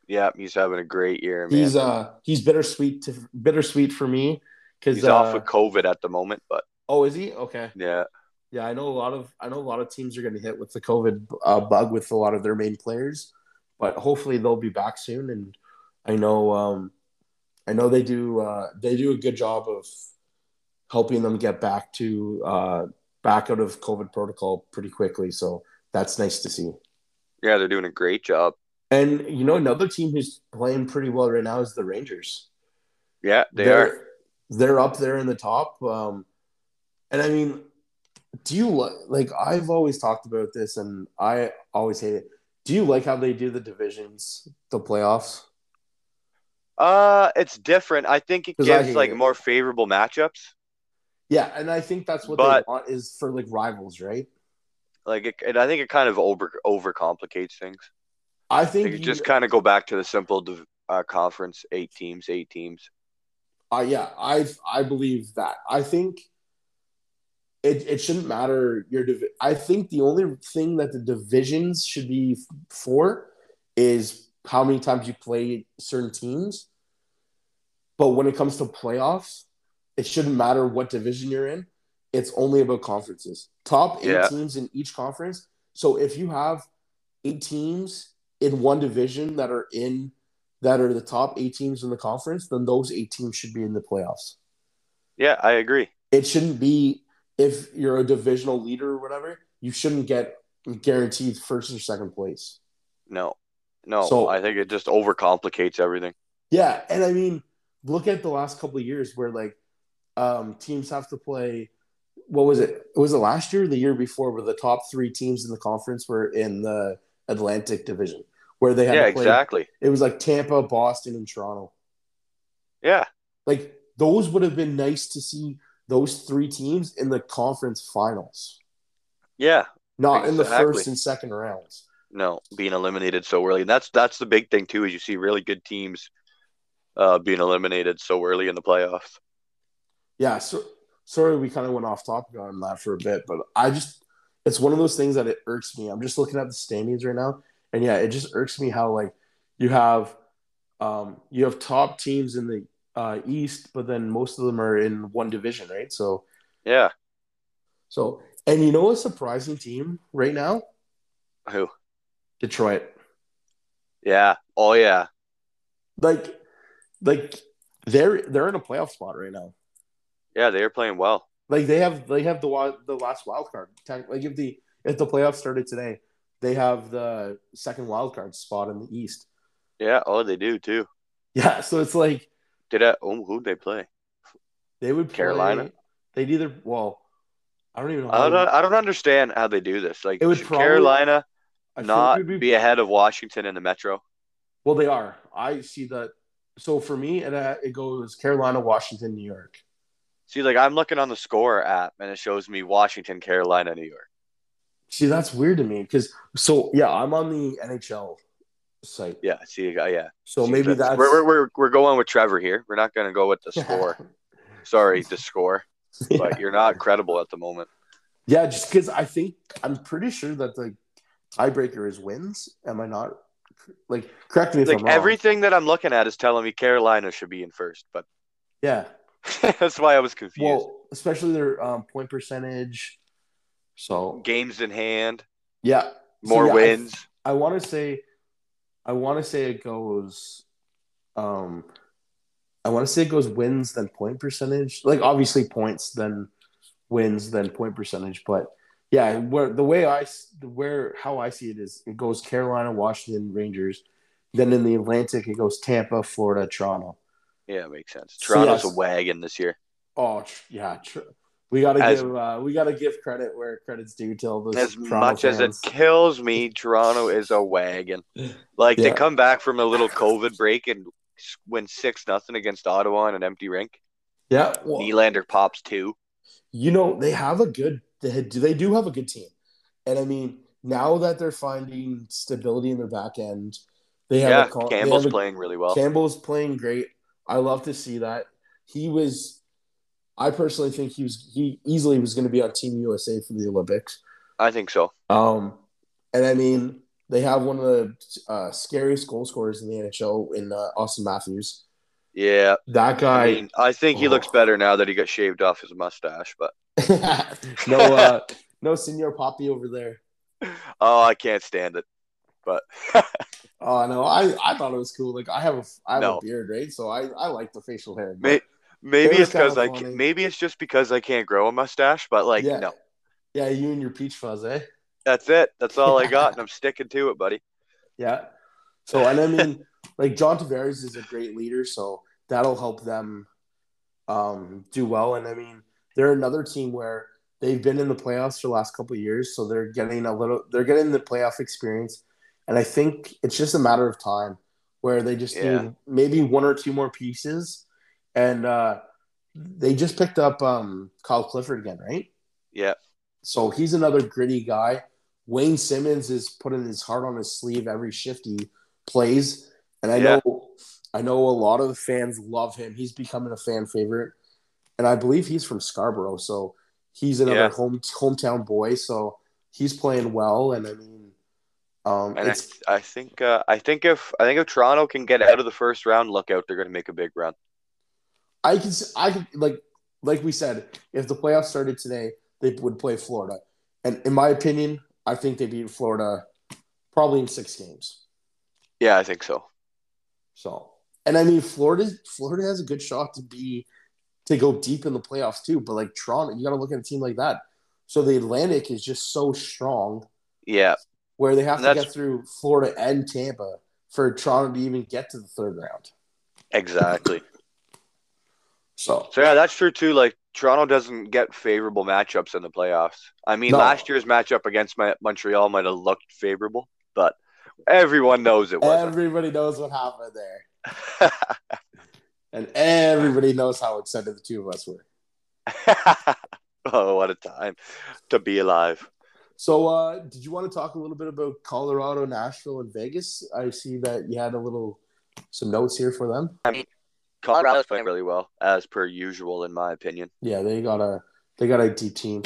Speaker 1: Yeah, he's having a great year, man.
Speaker 2: He's uh he's bittersweet to bittersweet for me because
Speaker 1: He's
Speaker 2: uh,
Speaker 1: off of COVID at the moment, but
Speaker 2: oh is he okay
Speaker 1: yeah,
Speaker 2: yeah I know a lot of I know a lot of teams are going to hit with the COVID uh, bug with a lot of their main players, but hopefully they'll be back soon. And I know um I know they do uh, they do a good job of helping them get back to uh, back out of COVID protocol pretty quickly. So that's nice to see.
Speaker 1: yeah, they're doing a great job.
Speaker 2: And you know, another team who's playing pretty well right now is the Rangers.
Speaker 1: Yeah, they
Speaker 2: they're,
Speaker 1: are.
Speaker 2: They're up there in the top. Um, and I mean, do you like? Like I've always talked about this, and I always hate it. Do you like how they do the divisions, the playoffs?
Speaker 1: Uh, it's different. I think it gives like
Speaker 2: it.
Speaker 1: more favorable matchups.
Speaker 2: Yeah, and I think that's what
Speaker 1: But-
Speaker 2: they want is for like rivals, right?
Speaker 1: Like, it, and I think it kind of over overcomplicates things.
Speaker 2: I think
Speaker 1: you just kind of go back to the simple div- uh, conference: eight teams, eight teams.
Speaker 2: Uh, yeah, I I believe that. I think it it shouldn't matter your divi- I think the only thing that the divisions should be for is how many times you play certain teams. But when it comes to playoffs, it shouldn't matter what division you're in. It's only about conferences. Top eight
Speaker 1: Yeah.
Speaker 2: teams in each conference. So if you have eight teams in one division that are in that are the top eight teams in the conference, then those eight teams should be in the playoffs.
Speaker 1: Yeah, I agree.
Speaker 2: It shouldn't be if you're a divisional leader or whatever, you shouldn't get guaranteed first or second place.
Speaker 1: No, no,
Speaker 2: So-
Speaker 1: I think it just overcomplicates everything.
Speaker 2: Yeah, and I mean, look at the last couple of years where like um, teams have to play. What was it? Was it last year, or the year before, where the top three teams in the conference were in the Atlantic Division, where they had
Speaker 1: Yeah,
Speaker 2: to play.
Speaker 1: exactly.
Speaker 2: It was like Tampa, Boston, and Toronto.
Speaker 1: Yeah,
Speaker 2: Like those would have been nice to see those three teams in the conference finals,
Speaker 1: yeah.
Speaker 2: not in the first and second rounds.
Speaker 1: No, being eliminated so early, and that's that's the big thing too. Is you see really good teams uh, being eliminated so early in the playoffs.
Speaker 2: Yeah, so sorry we kind of went off topic on that for a bit, but I just it's one of those things that it irks me. I'm just looking at the standings right now, and yeah, it just irks me how like you have um you have top teams in the uh East, but then most of them are in one division, right? So
Speaker 1: Yeah.
Speaker 2: so and you know a surprising team right now?
Speaker 1: Who?
Speaker 2: Detroit.
Speaker 1: Yeah. Oh yeah.
Speaker 2: Like like they're they're in a playoff spot right now.
Speaker 1: Yeah, they are playing well.
Speaker 2: Like they have they have the the last wild card. Like if the if the playoffs started today, they have the second wild card spot in the East.
Speaker 1: Yeah. Oh, they do too.
Speaker 2: Yeah, so it's like
Speaker 1: Did I? Oh, who'd they play?
Speaker 2: they would play,
Speaker 1: Carolina?
Speaker 2: They'd either well, I don't even know.
Speaker 1: I don't. I don't understand how they do this. Like,
Speaker 2: It would probably-
Speaker 1: Carolina
Speaker 2: I
Speaker 1: not
Speaker 2: it'd
Speaker 1: be ahead of Washington in the Metro?
Speaker 2: Well, they are. I see that. So for me, it uh, it goes Carolina, Washington, New York.
Speaker 1: See, like I'm looking on the score app and it shows me Washington, Carolina, New York.
Speaker 2: See, that's weird to me because so yeah, I'm on the NHL site.
Speaker 1: Yeah. See, yeah.
Speaker 2: So
Speaker 1: See,
Speaker 2: maybe that's
Speaker 1: we're, we're we're we're going with Trevor here. We're not going to go with the score. Sorry, the score. But you're not credible at the moment.
Speaker 2: yeah, just because I think I'm pretty sure that the tiebreaker is wins. Am I not? Like, correct me if
Speaker 1: Like
Speaker 2: I'm wrong.
Speaker 1: everything that I'm looking at is telling me Carolina should be in first, but
Speaker 2: yeah.
Speaker 1: that's why I was confused.
Speaker 2: Well, especially their um, point percentage. So
Speaker 1: Games in hand,
Speaker 2: yeah, So,
Speaker 1: more
Speaker 2: yeah, I-
Speaker 1: wins.
Speaker 2: I want to say, I want to say it goes, um, I want to say it goes wins then point percentage. Like obviously points then wins then point percentage, but yeah, where the way I where how I see it is it goes Carolina, Washington, Rangers. Then in the Atlantic it goes Tampa, Florida, Toronto.
Speaker 1: Yeah, it makes sense.
Speaker 2: So,
Speaker 1: Toronto's
Speaker 2: yes.
Speaker 1: a wagon this year.
Speaker 2: Oh tr- yeah, tr- we gotta
Speaker 1: As-
Speaker 2: give uh, we gotta give credit where credit's due to all those
Speaker 1: As
Speaker 2: Toronto
Speaker 1: much as it kills me, Toronto is a wagon. Like they
Speaker 2: Yeah.
Speaker 1: come back from a little COVID break and win six nothing against Ottawa in an empty rink.
Speaker 2: yeah, well,
Speaker 1: Nylander pops two.
Speaker 2: you know they have a good they do they do have a good team and i mean now that they're finding stability in their back end they have
Speaker 1: Yeah,
Speaker 2: a con- they
Speaker 1: Campbell's
Speaker 2: have a-
Speaker 1: playing really well.
Speaker 2: campbell's playing great i love to see that he was i personally think he was he easily was going to be on team usa for the olympics
Speaker 1: I think so.
Speaker 2: um and i mean they have one of the uh, scariest goal scorers in the nhl in uh, austin matthews
Speaker 1: Yeah,
Speaker 2: that guy
Speaker 1: I mean, I think he looks
Speaker 2: Oh.
Speaker 1: better now that he got shaved off his mustache. But
Speaker 2: no uh no Senor poppy over there
Speaker 1: oh, I can't stand it. But
Speaker 2: Oh no, I, I thought it was cool. Like I have a I have
Speaker 1: No.
Speaker 2: a beard, right? So I, I like the facial hair. but-
Speaker 1: maybe it's because I
Speaker 2: funny.
Speaker 1: maybe it's just because I can't grow a mustache. But like,
Speaker 2: Yeah.
Speaker 1: no,
Speaker 2: yeah, you and your peach fuzz, eh?
Speaker 1: that's it. That's all I got, and I'm sticking to it, buddy.
Speaker 2: Yeah. So and I mean, like John Tavares is a great leader, so that'll help them um, do well. And I mean, they're another team where they've been in the playoffs for the last couple of years, so they're getting a little, they're getting the playoff experience, and I think it's just a matter of time where they just
Speaker 1: Yeah.
Speaker 2: need maybe one or two more pieces, and uh, they just picked up um, Kyle Clifford again, right?
Speaker 1: Yeah,
Speaker 2: So he's another gritty guy. Wayne Simmonds is putting his heart on his sleeve every shift he plays, and I
Speaker 1: Yeah.
Speaker 2: know I know a lot of the fans love him. He's becoming a fan favorite, and I believe he's from Scarborough, so he's another
Speaker 1: Yeah.
Speaker 2: home hometown boy. So he's playing well, and I mean, um,
Speaker 1: and I, I think uh, I think if I think if Toronto can get out of the first round, look out, they're going to make a big run.
Speaker 2: I can I could like like we said, if the playoffs started today, they would play Florida, and in my opinion, I think they beat Florida probably in six games.
Speaker 1: Yeah, I think so.
Speaker 2: So, and I mean, Florida, Florida has a good shot to be to go deep in the playoffs too. But like Toronto, you got to look at a team like that. So the Atlantic is just so strong
Speaker 1: Yeah,
Speaker 2: where they have
Speaker 1: And
Speaker 2: to get through Florida and Tampa for Toronto to even get to the third round.
Speaker 1: exactly.
Speaker 2: So
Speaker 1: So yeah, that's true too. Like Toronto doesn't get favorable matchups in the playoffs. I mean,
Speaker 2: No.
Speaker 1: last year's matchup against my, Montreal might have looked favorable, but everyone knows it wasn't.
Speaker 2: everybody knows what happened there, and everybody knows how excited the two of us were.
Speaker 1: oh, what a time to be alive.
Speaker 2: So, uh, did you want to talk a little bit about Colorado, Nashville, and Vegas? I see that you had a little some notes here for them.
Speaker 1: Colorado's playing really well, as per usual, in my opinion.
Speaker 2: Yeah, they got a they got a deep team.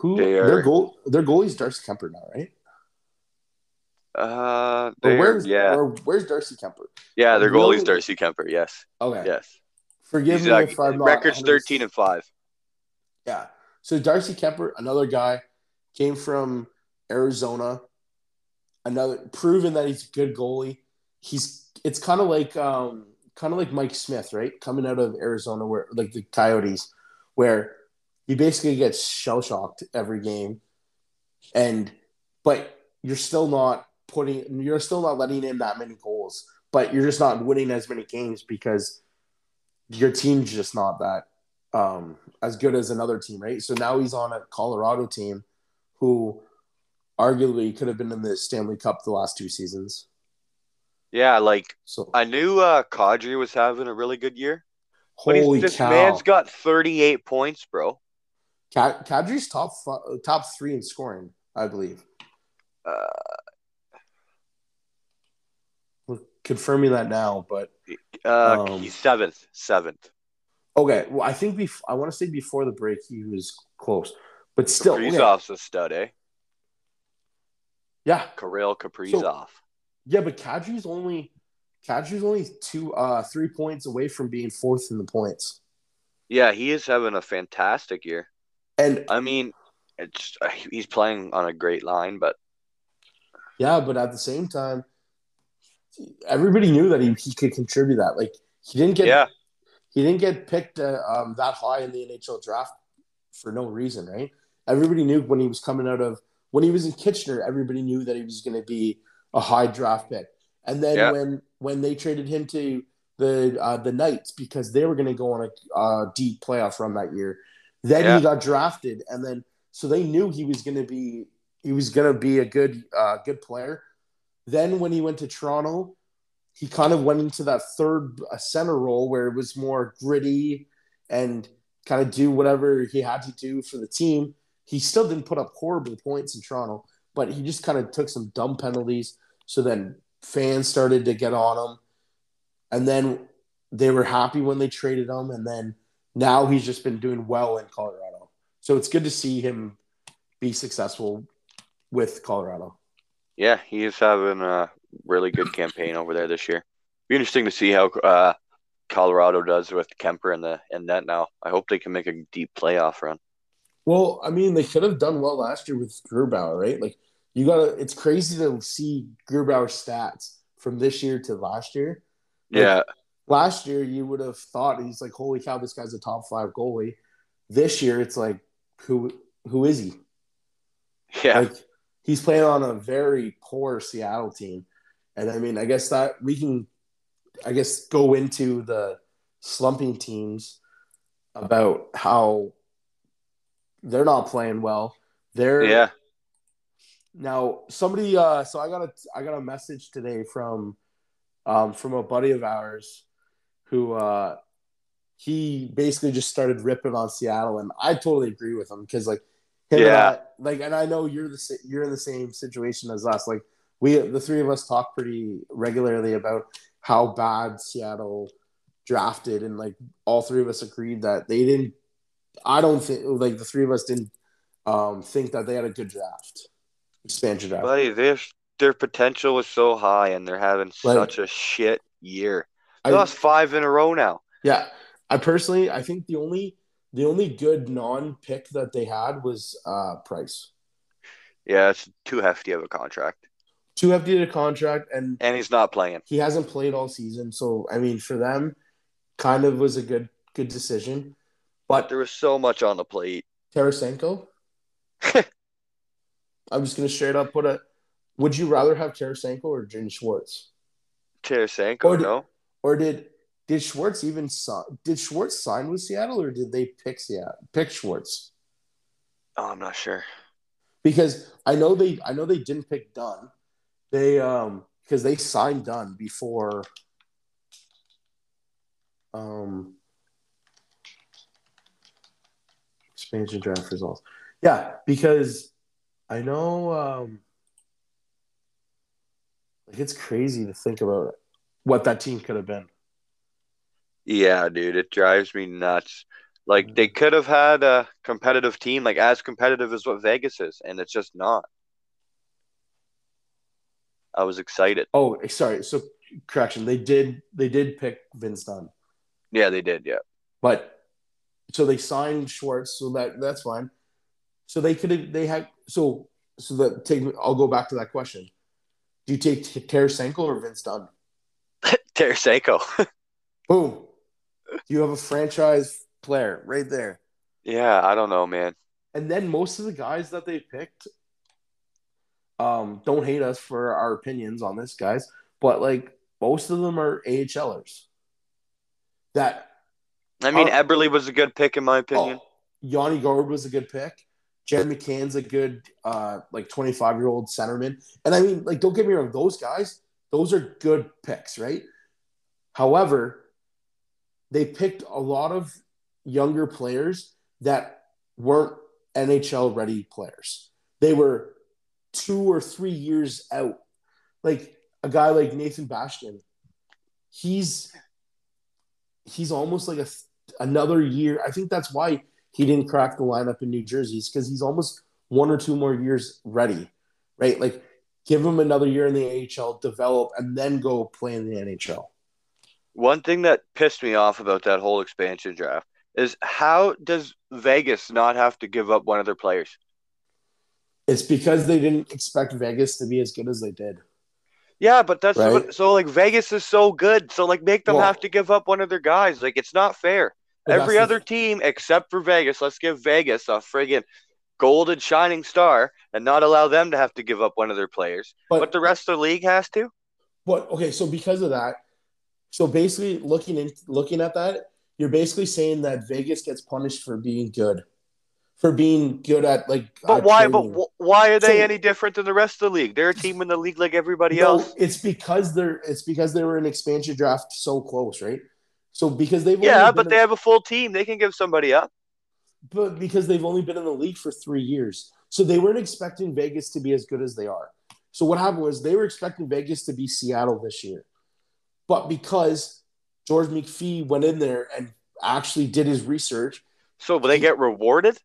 Speaker 2: Who
Speaker 1: They
Speaker 2: their goal their goalie's Darcy Kuemper now, right?
Speaker 1: Uh,
Speaker 2: Or
Speaker 1: they're-
Speaker 2: where's
Speaker 1: yeah,
Speaker 2: or where's Darcy Kuemper?
Speaker 1: yeah, their
Speaker 2: really-
Speaker 1: goalie's Darcy Kuemper. Yes,
Speaker 2: Okay,
Speaker 1: yes.
Speaker 2: forgive
Speaker 1: He's,
Speaker 2: me
Speaker 1: uh,
Speaker 2: if I'm not
Speaker 1: records
Speaker 2: 100%
Speaker 1: thirteen and five.
Speaker 2: Yeah, so Darcy Kuemper, another guy, came from Arizona, another proven that he's a good goalie. He's it's kind of like um kind of like Mike Smith, right? Coming out of Arizona, where like the Coyotes, where he basically gets shell shocked every game, and but you're still not putting you're still not letting in that many goals, but you're just not winning as many games because your team's just not that um, as good as another team, right? So now he's on a Colorado team who arguably could have been in the Stanley Cup the last two seasons.
Speaker 1: Yeah, like
Speaker 2: So
Speaker 1: I knew uh Kadri was having a really good year.
Speaker 2: Holy
Speaker 1: this
Speaker 2: cow,
Speaker 1: man's got 38 points, bro.
Speaker 2: Ka- Kadri's top top three in scoring, I believe.
Speaker 1: Uh,
Speaker 2: We're confirming that now, but
Speaker 1: uh
Speaker 2: Um,
Speaker 1: he's seventh, seventh.
Speaker 2: okay. Well, I think bef- I want to say before the break he was close, but still, okay.
Speaker 1: Kaprizov's a stud, eh?
Speaker 2: yeah,
Speaker 1: Kirill Kaprizov.
Speaker 2: Yeah. But Kadri's only Kadri's only two, uh, three points away from being fourth in the points,
Speaker 1: yeah, he is having a fantastic year.
Speaker 2: and
Speaker 1: I mean, it's uh, he's playing on a great line, but
Speaker 2: Yeah, but at the same time, everybody knew that he, he could contribute that. Like he didn't get
Speaker 1: yeah,
Speaker 2: he didn't get picked uh, um, that high in the NHL draft for no reason, right? Everybody knew when he was coming out of when he was in Kitchener, everybody knew that he was going to be a high draft pick. And then
Speaker 1: Yeah.
Speaker 2: when when they traded him to the uh, the Knights because they were going to go on a uh, deep playoff run that year, then
Speaker 1: Yeah.
Speaker 2: he got drafted, and then so they knew he was going to be he was going to be a good uh, good player. Then when he went to Toronto, he kind of went into that third uh, center role where it was more gritty and kind of do whatever he had to do for the team. He still didn't put up horrible points in Toronto, but he just kind of took some dumb penalties. So then fans started to get on him. And then they were happy when they traded him. And then now he's just been doing well in Colorado. So it's good to see him be successful with Colorado.
Speaker 1: yeah, he is having a really good campaign over there this year. Be interesting to see how uh, Colorado does with Kuemper in the in net now. I hope they can make a deep playoff run.
Speaker 2: Well, I mean, they could have done well last year with Grubauer, right? Like, you gotta. It's crazy to see Grubauer's stats from this year to last year. Like,
Speaker 1: Yeah,
Speaker 2: Last year, you would have thought he's like, "Holy cow, this guy's a top five goalie." This year, it's like, who who is he?
Speaker 1: yeah,
Speaker 2: Like, he's playing on a very poor Seattle team, and I mean, I guess that we can, I guess, go into the slumping teams about how they're not playing well. They're
Speaker 1: yeah.
Speaker 2: Now somebody. Uh, so I got a I got a message today from um, from a buddy of ours who uh, he basically just started ripping on Seattle, and I totally agree with him because like him and
Speaker 1: Yeah.
Speaker 2: I- like, and I know you're the you're in the same situation as us. Like we the three of us talk pretty regularly about how bad Seattle drafted, and like all three of us agreed that they didn't. I don't think like the three of us didn't um, think that they had a good draft, expansion draft.
Speaker 1: Buddy, their their potential is so high, and they're having
Speaker 2: Like-
Speaker 1: such a shit year. They
Speaker 2: I-
Speaker 1: lost five in a row now.
Speaker 2: Yeah, I personally, I think the only the only good non-pick that they had was uh, Price.
Speaker 1: Yeah, it's too hefty of a contract,
Speaker 2: Too hefty of a contract, and
Speaker 1: and he's not playing.
Speaker 2: he hasn't played all season. So I mean, for them, kind of was a good good decision. But
Speaker 1: There was so much on the plate.
Speaker 2: Tarasenko, I'm just gonna straight up put a. Would you rather have Tarasenko or Jim Schwartz,
Speaker 1: Tarasenko,
Speaker 2: Or did-
Speaker 1: no?
Speaker 2: or did did Schwartz even sign? Did Schwartz sign with Seattle, or did they pick Seattle? Pick Schwartz
Speaker 1: Oh, I'm not sure.
Speaker 2: because I know they I know they didn't pick Dunn. They um because they signed Dunn before. Um, expansion draft results. Yeah, because I know um, like it's crazy to think about what that team could have been.
Speaker 1: Yeah, dude, it drives me nuts. Like they could have had a competitive team, like as competitive as what Vegas is, and it's just not. I was excited.
Speaker 2: Oh, sorry. So correction, they did they did pick Vince Dunn,
Speaker 1: Yeah, they did. Yeah.
Speaker 2: but so they signed Schwartz, so that that's fine. So they could have they had so so that take I'll go back to that question. Do you take Tarasenko or Vince Dunn?
Speaker 1: Tarasenko.
Speaker 2: Boom. You have a franchise player right there.
Speaker 1: yeah, I don't know, man.
Speaker 2: And then most of the guys that they picked, Um, don't hate us for our opinions on this, guys. But like most of them are AHLers. That
Speaker 1: I mean, are, Eberle was a good pick in my opinion. Oh,
Speaker 2: Yanni Gourde was a good pick. Jed McCann's a good uh like 25 year old centerman. And I mean, like, don't get me wrong, those guys, those are good picks, right? However, they picked a lot of younger players that weren't NHL ready players. They were two or three years out. Like a guy like Nathan Bastian, he's he's almost like a another year. I think that's why he didn't crack the lineup in New Jersey, because he's almost one or two more years ready, right? Like give him another year in the AHL, develop, and then go play in the NHL.
Speaker 1: One thing that pissed me off about that whole expansion draft is how does Vegas not have to give up one of their players?
Speaker 2: It's because they didn't expect Vegas to be as good as they did.
Speaker 1: Yeah, but that's right? what, so like Vegas is so good, so like make them well, have to give up one of their guys. Like it's not fair. Every other the... team except for Vegas, let's give Vegas a friggin' golden shining star and not allow them to have to give up one of their players. But, but the rest of the league has to.
Speaker 2: But okay, so because of that, so basically looking in looking at that, you're basically saying that Vegas gets punished for being good for being good at like.
Speaker 1: But why? Training. But why are they so, any different than the rest of the league? They're a team in the league like everybody no, else.
Speaker 2: It's because they're. It's because they were an expansion draft so close, right? So because they've
Speaker 1: yeah, but they have a full team, they can give somebody up.
Speaker 2: But because they've only been in the league for three years, so they weren't expecting Vegas to be as good as they are. So what happened was they were expecting Vegas to be Seattle this year, but because George McPhee went in there and actually did his research.
Speaker 1: So will they get rewarded?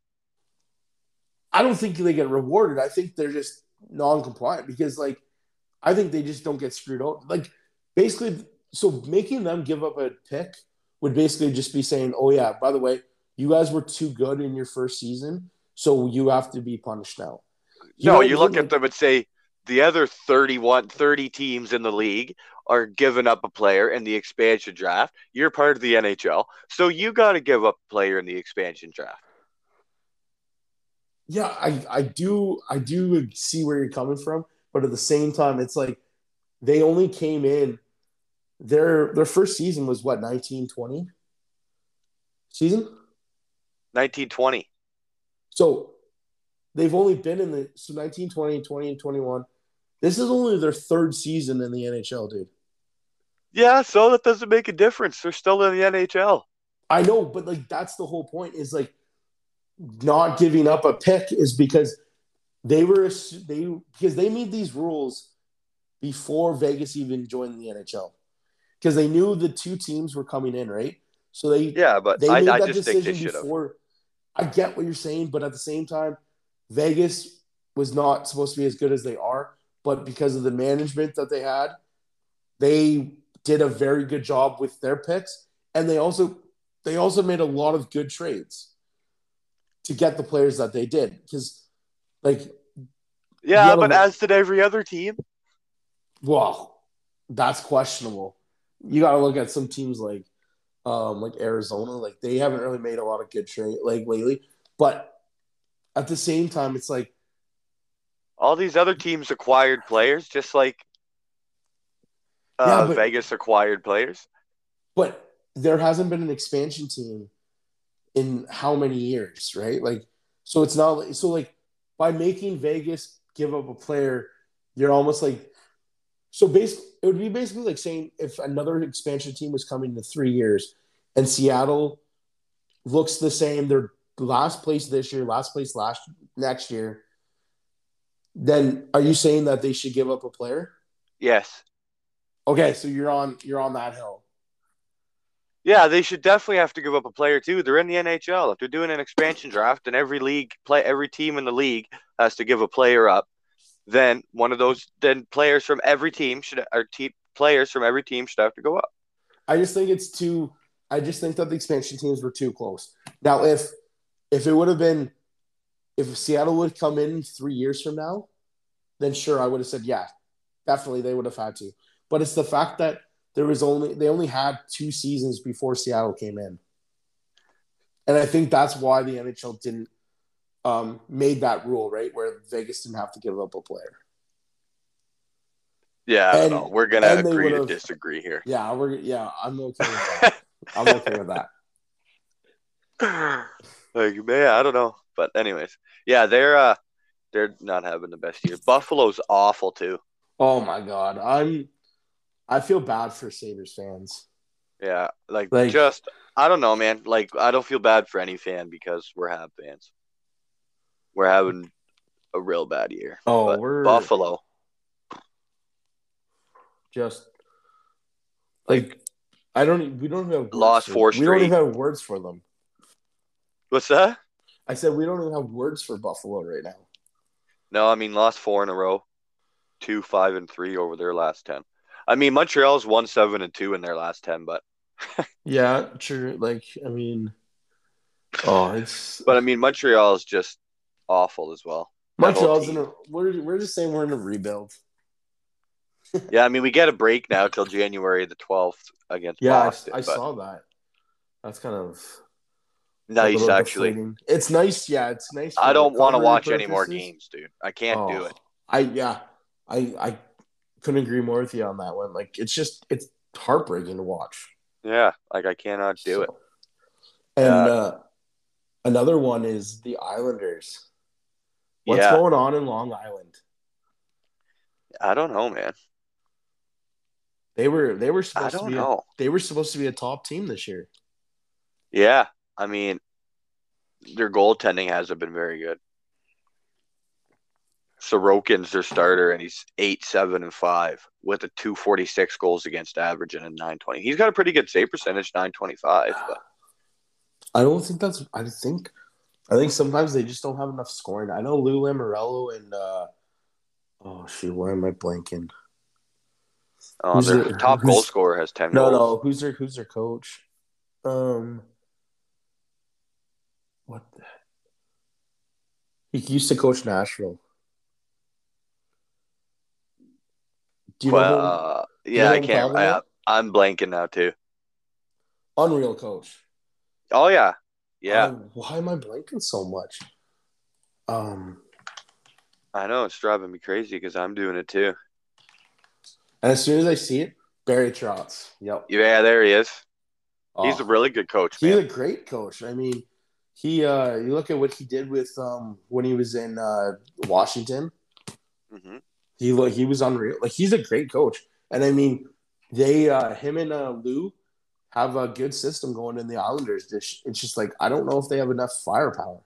Speaker 2: I don't think they get rewarded. I think they're just non-compliant because, like, I think they just don't get screwed over. Like, basically, so making them give up a pick would basically just be saying, "Oh yeah, by the way, you guys were too good in your first season, so you have to be punished now."
Speaker 1: You no, you look at them and say the other 31, 30 teams in the league are giving up a player in the expansion draft. You're part of the NHL, so you got to give up a player in the expansion draft
Speaker 2: yeah, I, I do I do see where you're coming from, but at the same time, it's like they only came in their their first season was what 1920 season?
Speaker 1: 1920
Speaker 2: so they've only been in the so 1920 20 and 21 this is only their third season in the nhl dude.
Speaker 1: Yeah so that doesn't make a difference. They're still in the nhl
Speaker 2: i know but like that's the whole point is like not giving up a pick is because they were they because they made these rules before Vegas even joined the NHL because they knew the two teams were coming in, right? So they
Speaker 1: yeah, but
Speaker 2: they
Speaker 1: made I, that decision
Speaker 2: before. I get what you're saying, but at the same time, Vegas was not supposed to be as good as they are, but because of the management that they had, they did a very good job with their picks, and they also they also made a lot of good trades to get the players that they did because like
Speaker 1: yeah but as did every other team
Speaker 2: well that's questionable you got to look at some teams like um like arizona like they haven't really made a lot of good trade like lately but at the same time it's like
Speaker 1: all these other teams acquired players just like uh, yeah, but, vegas acquired players
Speaker 2: but there hasn't been an expansion team in how many years, right? Like, so it's not so like by making Vegas give up a player, you're almost like so basically it would be basically like saying if another expansion team was coming in three years and Seattle looks the same, they're last place this year, last place last next year, then are you saying that they should give up a player?
Speaker 1: Yes.
Speaker 2: Okay, so you're on you're on that hill.
Speaker 1: Yeah, they should definitely have to give up a player too. They're in the NHL. If they're doing an expansion draft and every league play every team in the league has to give a player up, then one of those then players from every team should or te- players from every team should have to go up.
Speaker 2: I just think it's too I just think that the expansion teams were too close. Now if if it would have been if Seattle would come in 3 years from now, then sure I would have said yeah. Definitely they would have had to. But it's the fact that there was only they only had two seasons before Seattle came in, and I think that's why the NHL didn't um, made that rule right where Vegas didn't have to give up a player.
Speaker 1: Yeah, I don't
Speaker 2: And-
Speaker 1: know. We're gonna agree to disagree here.
Speaker 2: Yeah, we're yeah. I'm okay with that. I'm okay with that.
Speaker 1: like man, I don't know. But anyways, yeah, they're uh they're not having the best year. Buffalo's awful too.
Speaker 2: Oh my god, I'm. I feel bad for Sabres fans.
Speaker 1: Yeah, like,
Speaker 2: Like-
Speaker 1: just I don't know, man. Like I don't feel bad for any fan because we're Hab fans. We're having a real bad year.
Speaker 2: Oh,
Speaker 1: But
Speaker 2: we're
Speaker 1: Buffalo.
Speaker 2: just like I don't. We don't have
Speaker 1: Lost four
Speaker 2: We don't even have words for them.
Speaker 1: What's that?
Speaker 2: I said we don't even have words for Buffalo right now.
Speaker 1: No, I mean lost four in a row, two, five, and three over their last ten. I mean Montreal's one, seven, and two in their last ten, but
Speaker 2: Yeah, true. Like I mean, oh, it's
Speaker 1: but I mean Montreal is just awful as well.
Speaker 2: Montreal's in a. We're we're just saying we're in a rebuild.
Speaker 1: Yeah, I mean we get a break now till January the twelfth against
Speaker 2: Yeah, I,
Speaker 1: Boston.
Speaker 2: I
Speaker 1: but
Speaker 2: saw that. That's kind of
Speaker 1: nice actually.
Speaker 2: deflating. It's nice. Yeah, it's nice.
Speaker 1: I don't want to watch any more games, dude. I can't do
Speaker 2: Oh,
Speaker 1: it.
Speaker 2: I yeah, I I couldn't agree more with you on that one. Like it's just it's heartbreaking to watch.
Speaker 1: Yeah, like I cannot do it.
Speaker 2: And
Speaker 1: Yeah.
Speaker 2: uh, another one is the Islanders. What's
Speaker 1: Yeah.
Speaker 2: going on in Long Island?
Speaker 1: I don't know, man.
Speaker 2: They were they were supposed to be a,
Speaker 1: know.
Speaker 2: they were supposed to be a top team this year.
Speaker 1: Yeah, I mean, their goaltending hasn't been very good. Sorokin's their starter, and he's eight, seven, and five with a two forty six goals against average and a nine twenty. He's got a pretty good save percentage, nine twenty five. But
Speaker 2: I don't think that's. I think. I think sometimes they just don't have enough scoring. I know Lou Lamoriello and. Uh, oh shoot! Why am I blanking?
Speaker 1: uh,
Speaker 2: Who's
Speaker 1: their
Speaker 2: their-
Speaker 1: top goal scorer has ten
Speaker 2: No,
Speaker 1: goals.
Speaker 2: no. Who's their Who's their coach? Um. What? The... He used to coach Nashville. Do you know?
Speaker 1: Well, uh,
Speaker 2: you
Speaker 1: yeah,
Speaker 2: know
Speaker 1: I can't. I. I'm blanking now too.
Speaker 2: Unreal coach.
Speaker 1: Oh yeah, yeah.
Speaker 2: Um, why am I blanking so much? Um.
Speaker 1: I know it's driving me crazy because I'm doing it too.
Speaker 2: And as soon as I see it, Barry Trotz. Yep.
Speaker 1: Yeah, there he is. He's
Speaker 2: Oh.
Speaker 1: a really good coach,
Speaker 2: He's
Speaker 1: man.
Speaker 2: a great coach. I mean, he uh you look at what he did with um when he was in uh Washington.
Speaker 1: hmm
Speaker 2: He look he was unreal. Like he's a great coach. And I mean, they uh him and uh Lou have a good system going in the Islanders. It's it's just like I don't know if they have enough firepower.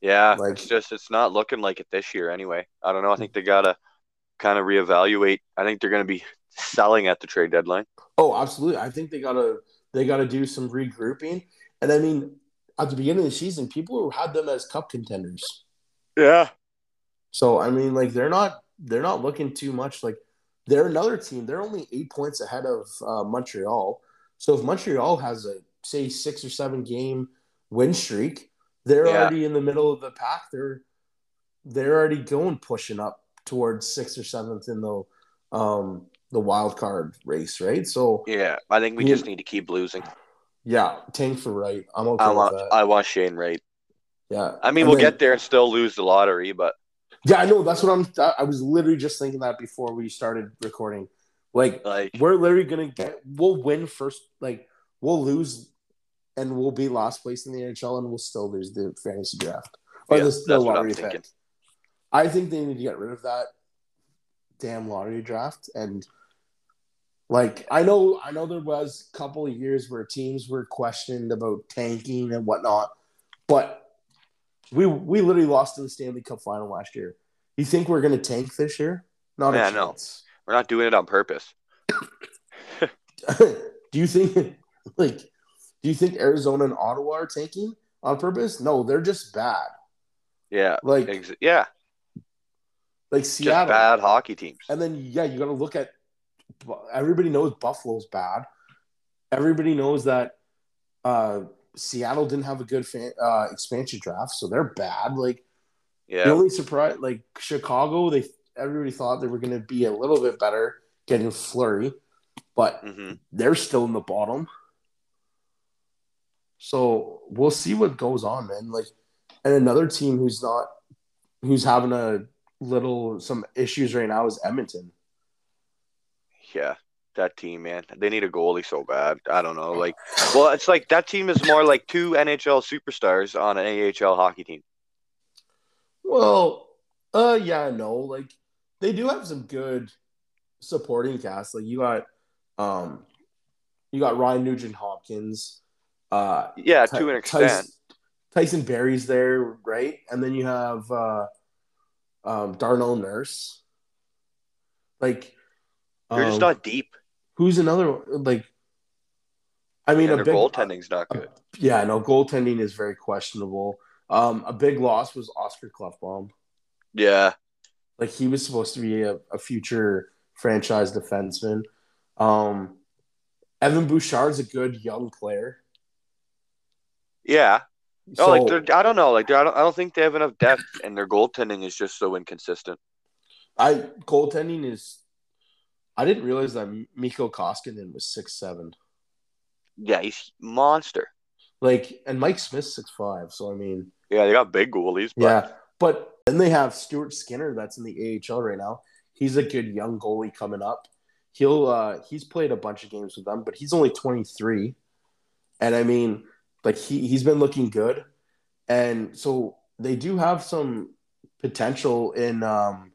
Speaker 1: Yeah,
Speaker 2: Like-
Speaker 1: it's just it's not looking like it this year anyway. I don't know. I think they gotta kind of reevaluate. I think they're gonna be selling at the trade deadline.
Speaker 2: Oh, absolutely. I think they gotta they gotta do some regrouping. And I mean, at the beginning of the season, people had them as cup contenders.
Speaker 1: Yeah.
Speaker 2: So I mean, like they're not they're not looking too much like they're another team. They're only eight points ahead of uh, Montreal. So if Montreal has a say six or seven game win streak, they're
Speaker 1: Yeah.
Speaker 2: already in the middle of the pack. They're they're already going pushing up towards sixth or seventh in the um the wild card race, right? So
Speaker 1: Yeah. I think we
Speaker 2: Yeah.
Speaker 1: just need to keep losing.
Speaker 2: yeah, tank for right. I'm okay
Speaker 1: I
Speaker 2: with
Speaker 1: want
Speaker 2: that.
Speaker 1: I want Shane right.
Speaker 2: yeah,
Speaker 1: I mean,
Speaker 2: And
Speaker 1: we'll
Speaker 2: then-
Speaker 1: get there and still lose the lottery, but
Speaker 2: Yeah, I know. That's what I'm. I was literally just thinking that before we started recording. Like,
Speaker 1: like
Speaker 2: we're literally gonna get. We'll win first. Like, we'll lose, and we'll be last place in the NHL, and we'll still lose the fantasy draft or
Speaker 1: Yeah,
Speaker 2: the, the lottery pick. I think they need to get rid of that damn lottery draft and. Like I know, I know there was a couple of years where teams were questioned about tanking and whatnot, but we we literally lost in the Stanley Cup final last year. You think we're going to tank this year? Not
Speaker 1: Yeah,
Speaker 2: a chance.
Speaker 1: we're not doing it on purpose.
Speaker 2: do you think like do you think Arizona and Ottawa are tanking on purpose? No, they're just bad.
Speaker 1: Yeah.
Speaker 2: Like
Speaker 1: Ex- yeah.
Speaker 2: like
Speaker 1: Just
Speaker 2: Seattle.
Speaker 1: bad hockey teams.
Speaker 2: And then yeah, you got to look at everybody knows Buffalo's bad. Everybody knows that uh Seattle didn't have a good fan, uh, expansion draft, so they're bad. Like
Speaker 1: yeah.
Speaker 2: the only surprise, like Chicago, they everybody thought they were going to be a little bit better getting Fleury, but
Speaker 1: hmm
Speaker 2: they're still in the bottom. So we'll see what goes on, man. Like, and another team who's not, who's having a little some issues right now is Edmonton.
Speaker 1: Yeah, that team, man. They need a goalie so bad. I don't know. Like, well, it's like that team is more like two NHL superstars on an AHL hockey team.
Speaker 2: Well, uh, yeah, no, like they do have some good supporting cast. Like you got, um, you got Ryan Nugent Hopkins. Uh,
Speaker 1: yeah, to an extent.
Speaker 2: Tyson, Tyson Barrie's there, right? And then you have uh, um, Darnell Nurse. Like,
Speaker 1: you're um, just not deep.
Speaker 2: Who's another like? I mean,
Speaker 1: and
Speaker 2: a big
Speaker 1: goaltending's not good.
Speaker 2: yeah, no, goaltending is very questionable. Um, a big loss was Oscar Klefbom.
Speaker 1: Yeah,
Speaker 2: like he was supposed to be a, a future franchise defenseman. Um, Evan Bouchard's a good young player.
Speaker 1: Yeah. So, like I don't know, like I don't, I don't think they have enough depth, and their goaltending is just so inconsistent.
Speaker 2: I goaltending is. I didn't realize that Mikko Koskinen was six seven.
Speaker 1: Yeah, he's monster.
Speaker 2: Like, and Mike Smith's six five. So I mean,
Speaker 1: yeah, they got big goalies. But...
Speaker 2: Yeah, but then they have Stuart Skinner that's in the AHL right now. He's a good young goalie coming up. He'll uh he's played a bunch of games with them, but he's only 23. And I mean, like he he's been looking good. And so they do have some potential in um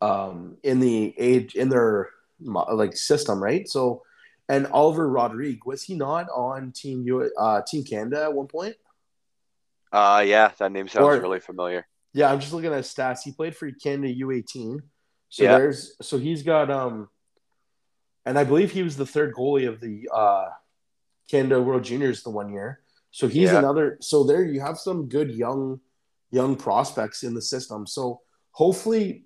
Speaker 2: um in the age in their like system, right? So and Oliver Rodrigue was he not on Team U uh Team Canada at one point?
Speaker 1: Uh yeah, that name sounds or, really familiar.
Speaker 2: Yeah, I'm just looking at stats. He played for Canada U18. So yeah. there's so he's got um and I believe he was the third goalie of the uh Canada World Juniors the one year. So he's yeah. another so there you have some good young young prospects in the system. So hopefully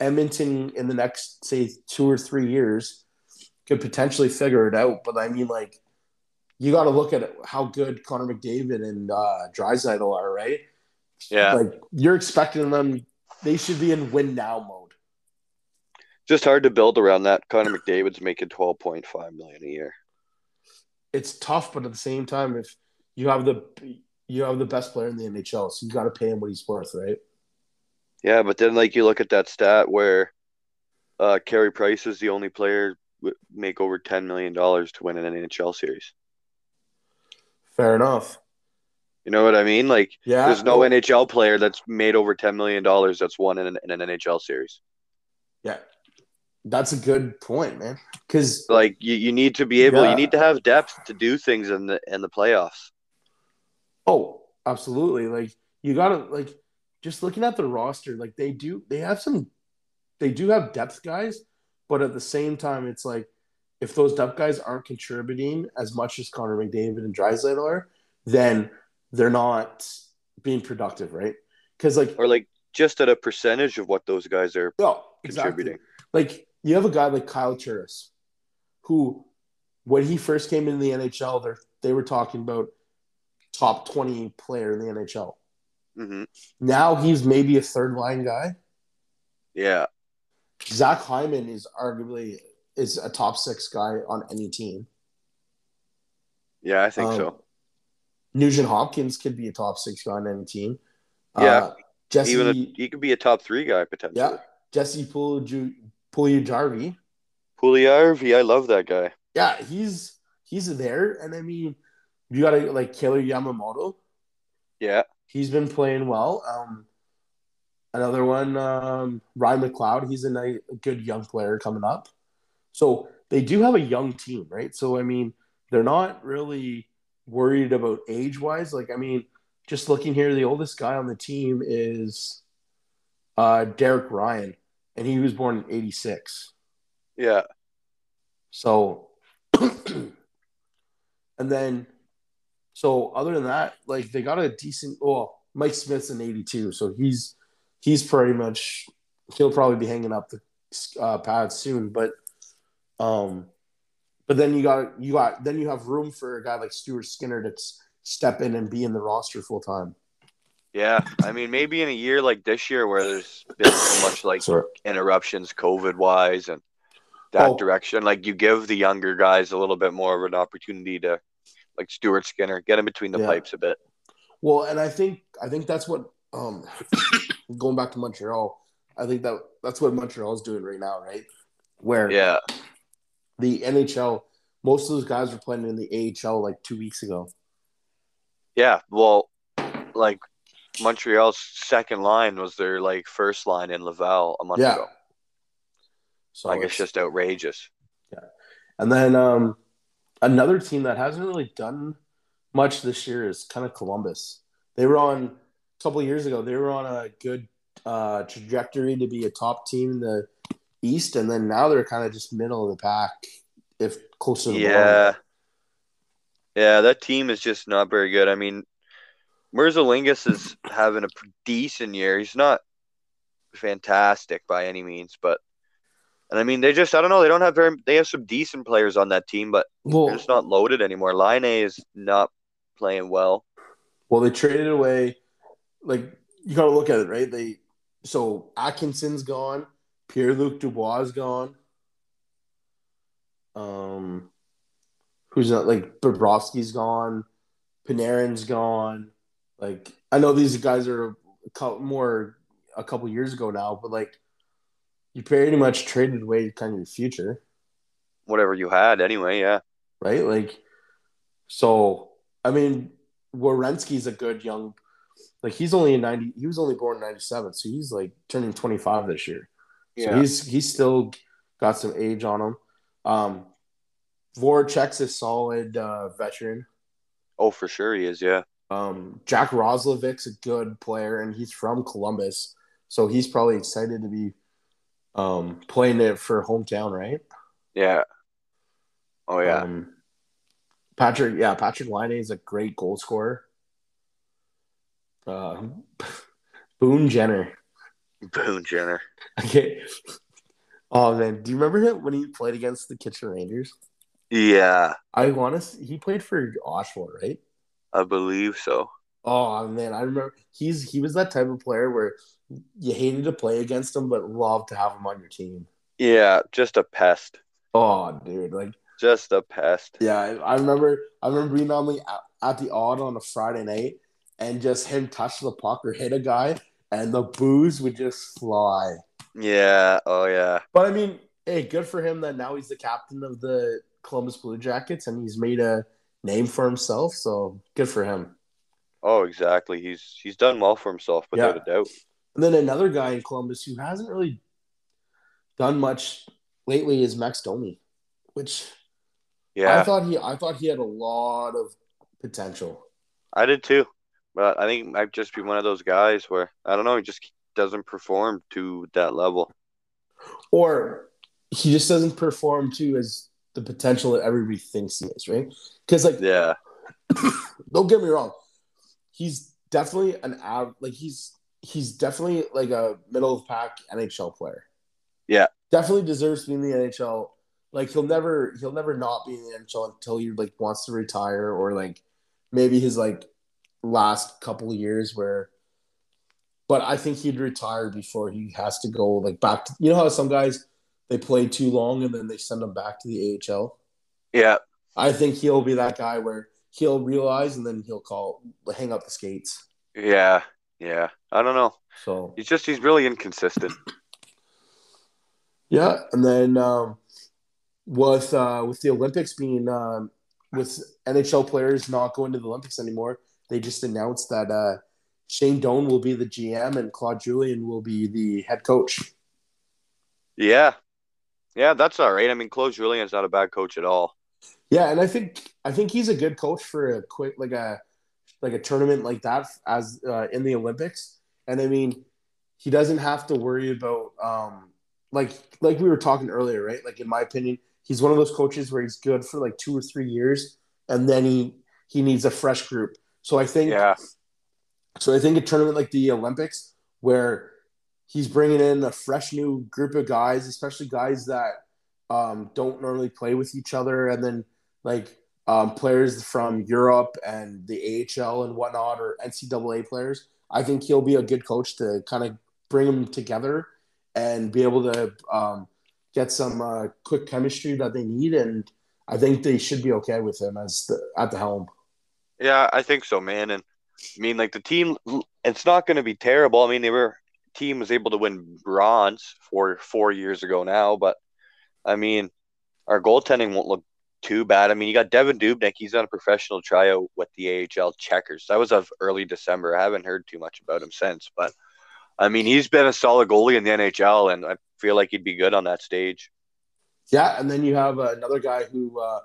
Speaker 2: Edmonton in the next say 2 or 3 years could potentially figure it out, but I mean like you got to look at how good Connor McDavid and uh Draisaitl are, right?
Speaker 1: Yeah.
Speaker 2: Like you're expecting them they should be in win now mode.
Speaker 1: Just hard to build around that. Connor McDavid's making twelve point five million a year.
Speaker 2: It's tough, but at the same time, if you have the you have the best player in the NHL, so you got to pay him what he's worth, right?
Speaker 1: Yeah, but then like you look at that stat where uh Carey Price is the only player make over ten million dollars to win an NHL series.
Speaker 2: Fair enough.
Speaker 1: You know what I mean? Like,
Speaker 2: yeah,
Speaker 1: there's no well, NHL player that's made over ten million dollars that's won in an, in an NHL series.
Speaker 2: Yeah, that's a good point, man. Because
Speaker 1: like you, you need to be able, yeah. you need to have depth to do things in the in the playoffs.
Speaker 2: Oh, absolutely. Like you gotta like just looking at the roster, like they do, they have some, they do have depth guys, but at the same time, it's like if those depth guys aren't contributing as much as Connor McDavid and Draisaitl are, then they're not being productive, right? Because like
Speaker 1: or like just at a percentage of what those guys are
Speaker 2: oh, contributing. Exactly. Like you have a guy like Kyle Turris, who when he first came into the NHL, they they were talking about top twenty player in the NHL.
Speaker 1: Mm-hmm.
Speaker 2: Now he's maybe a third line guy.
Speaker 1: Yeah,
Speaker 2: Zach Hyman is arguably is a top six guy on any team.
Speaker 1: Yeah, I think um, so.
Speaker 2: Nugent Hopkins could be a top six guy on any team.
Speaker 1: Yeah, uh, Jesse, even a, he could be a top three guy potentially.
Speaker 2: Yeah, Jesse Puljujarvi.
Speaker 1: Puljujarvi, I love that guy.
Speaker 2: Yeah, he's he's there, and I mean, you got to like Kailer Yamamoto.
Speaker 1: Yeah,
Speaker 2: he's been playing well. Um, another one, um, Ryan McLeod. He's a, nice, a good young player coming up. So they do have a young team, right? So I mean, they're not really worried about age wise. Like, I mean, just looking here, the oldest guy on the team is uh, Derek Ryan, and he was born in '86.
Speaker 1: Yeah.
Speaker 2: So, and then, so other than that, like they got a decent. Well, Mike Smith's in '82, so he's he's pretty much he'll probably be hanging up the uh, pads soon. But um, but then you got you got then you have room for a guy like Stuart Skinner to step in and be in the roster full time.
Speaker 1: Yeah, I mean maybe in a year like this year where there's been so much like Sorry. interruptions COVID wise and that oh. direction, like you give the younger guys a little bit more of an opportunity to like Stuart Skinner, get him between the yeah. pipes a bit.
Speaker 2: Well, and I think I think that's what um going back to Montreal, I think that that's what Montreal is doing right now, right? Where
Speaker 1: Yeah.
Speaker 2: the NHL, most of those guys were playing in the AHL like two weeks ago.
Speaker 1: Yeah. Well, like Montreal's second line was their like first line in Laval a month
Speaker 2: Yeah.
Speaker 1: ago.
Speaker 2: So
Speaker 1: Like it's
Speaker 2: it's-
Speaker 1: just outrageous.
Speaker 2: Yeah, and then um, another team that hasn't really done much this year is kind of Columbus. They were on a couple of years ago. They were on a good uh, trajectory to be a top team in the East, and then now they're kind of just middle of the pack, if close to the
Speaker 1: Yeah.
Speaker 2: bottom.
Speaker 1: Yeah, that team is just not very good. I mean, Merzlikins is having a decent year. He's not fantastic by any means, but and I mean they just I don't know, they don't have very they have some decent players on that team, but they're just not loaded anymore. Laine is not playing well.
Speaker 2: well, they traded away. Like you got to look at it, right? They so Atkinson's gone, Pierre Luc Dubois is gone. Um, who's not like Bobrovsky's gone, Panarin's gone. Like I know these guys are a couple more a couple years ago now, but like you pretty much traded away kind of your future,
Speaker 1: Whatever you had anyway, yeah.
Speaker 2: right? Like so. I mean, Werenski's a good young. Like he's only in ninety. He was only born in ninety seven, so he's like turning twenty five this year. So he's he's still got some age on him. Um, Voracek's a solid uh, veteran.
Speaker 1: oh, for sure he is, yeah.
Speaker 2: Um, Jack Roslovic's a good player, and he's from Columbus, so he's probably excited to be um, playing it for hometown, right?
Speaker 1: Yeah. Oh yeah.
Speaker 2: Um, Patrick, yeah, Patrik Laine is a great goal scorer. Uh, Boone Jenner.
Speaker 1: Boone Jenner.
Speaker 2: Okay. Oh man, do you remember him when he played against the Kitchener Rangers?
Speaker 1: Yeah,
Speaker 2: I want to. He played for Oshawa, right?
Speaker 1: I believe so.
Speaker 2: Oh man, I remember he's he was that type of player where you hated to play against him, but loved to have him on your team.
Speaker 1: Yeah, just a pest.
Speaker 2: Oh, dude, like
Speaker 1: Just a pest.
Speaker 2: yeah, I, I remember. I remember being on the at the Aud on a Friday night, and just him touch the puck or hit a guy, and the boos would just fly.
Speaker 1: Yeah, oh yeah.
Speaker 2: But I mean, hey, good for him that now he's the captain of the Columbus Blue Jackets, and he's made a name for himself. So good for him.
Speaker 1: Oh, exactly. He's he's done well for himself without
Speaker 2: Yeah.
Speaker 1: a doubt.
Speaker 2: And then another guy in Columbus who hasn't really done much lately is Max Domi, which
Speaker 1: Yeah,
Speaker 2: I thought he I thought he had a lot of potential.
Speaker 1: I did too. But I think he might just be one of those guys where I don't know, he just doesn't perform to that level.
Speaker 2: Or he just doesn't perform to as the potential that everybody thinks he is, right? Because like
Speaker 1: Yeah,
Speaker 2: don't get me wrong, he's definitely an av like he's he's definitely like a middle of pack NHL player.
Speaker 1: Yeah.
Speaker 2: definitely deserves to be in the NHL. Like he'll never he'll never not be in the NHL until he like wants to retire or like maybe his like last couple of years where. But I think he'd retire before he has to go like back to you know how some guys they play too long and then they send them back to the AHL.
Speaker 1: yeah,
Speaker 2: I think he'll be that guy where he'll realize and then he'll call hang up the skates.
Speaker 1: yeah, yeah. I don't know.
Speaker 2: So
Speaker 1: He's just he's really inconsistent.
Speaker 2: yeah, and then um, with uh, with the Olympics being um, with NHL players not going to the Olympics anymore, they just announced that uh, Shane Doan will be the GM and Claude Julien will be the head coach.
Speaker 1: Yeah, yeah, that's all right. I mean, Claude Julien's not a bad coach at all.
Speaker 2: Yeah, and I think I think he's a good coach for a quick like a like a tournament like that as uh, in the Olympics. And I mean, he doesn't have to worry about um like like we were talking earlier, right? Like in my opinion, he's one of those coaches where he's good for like two or three years, and then he he needs a fresh group. So I think
Speaker 1: Yeah,
Speaker 2: so I think a tournament like the Olympics, where he's bringing in a fresh new group of guys, especially guys that um, don't normally play with each other, and then like um, players from Europe and the AHL and whatnot, or NCAA players. I think he'll be a good coach to kind of bring them together and be able to um, get some uh, quick chemistry that they need, and I think they should be okay with him as the, at the helm.
Speaker 1: yeah, I think so, man. And I mean, like the team, it's not going to be terrible. I mean, they were team was able to win bronze for four years ago now, but I mean, our goaltending won't look too bad. I mean, you got Devin Dubnyk. He's on a professional tryout with the AHL Checkers. That was of early December. I haven't heard too much about him since, but I mean, he's been a solid goalie in the NHL, and I feel like he'd be good on that stage.
Speaker 2: Yeah, and then you have uh, another guy who uh,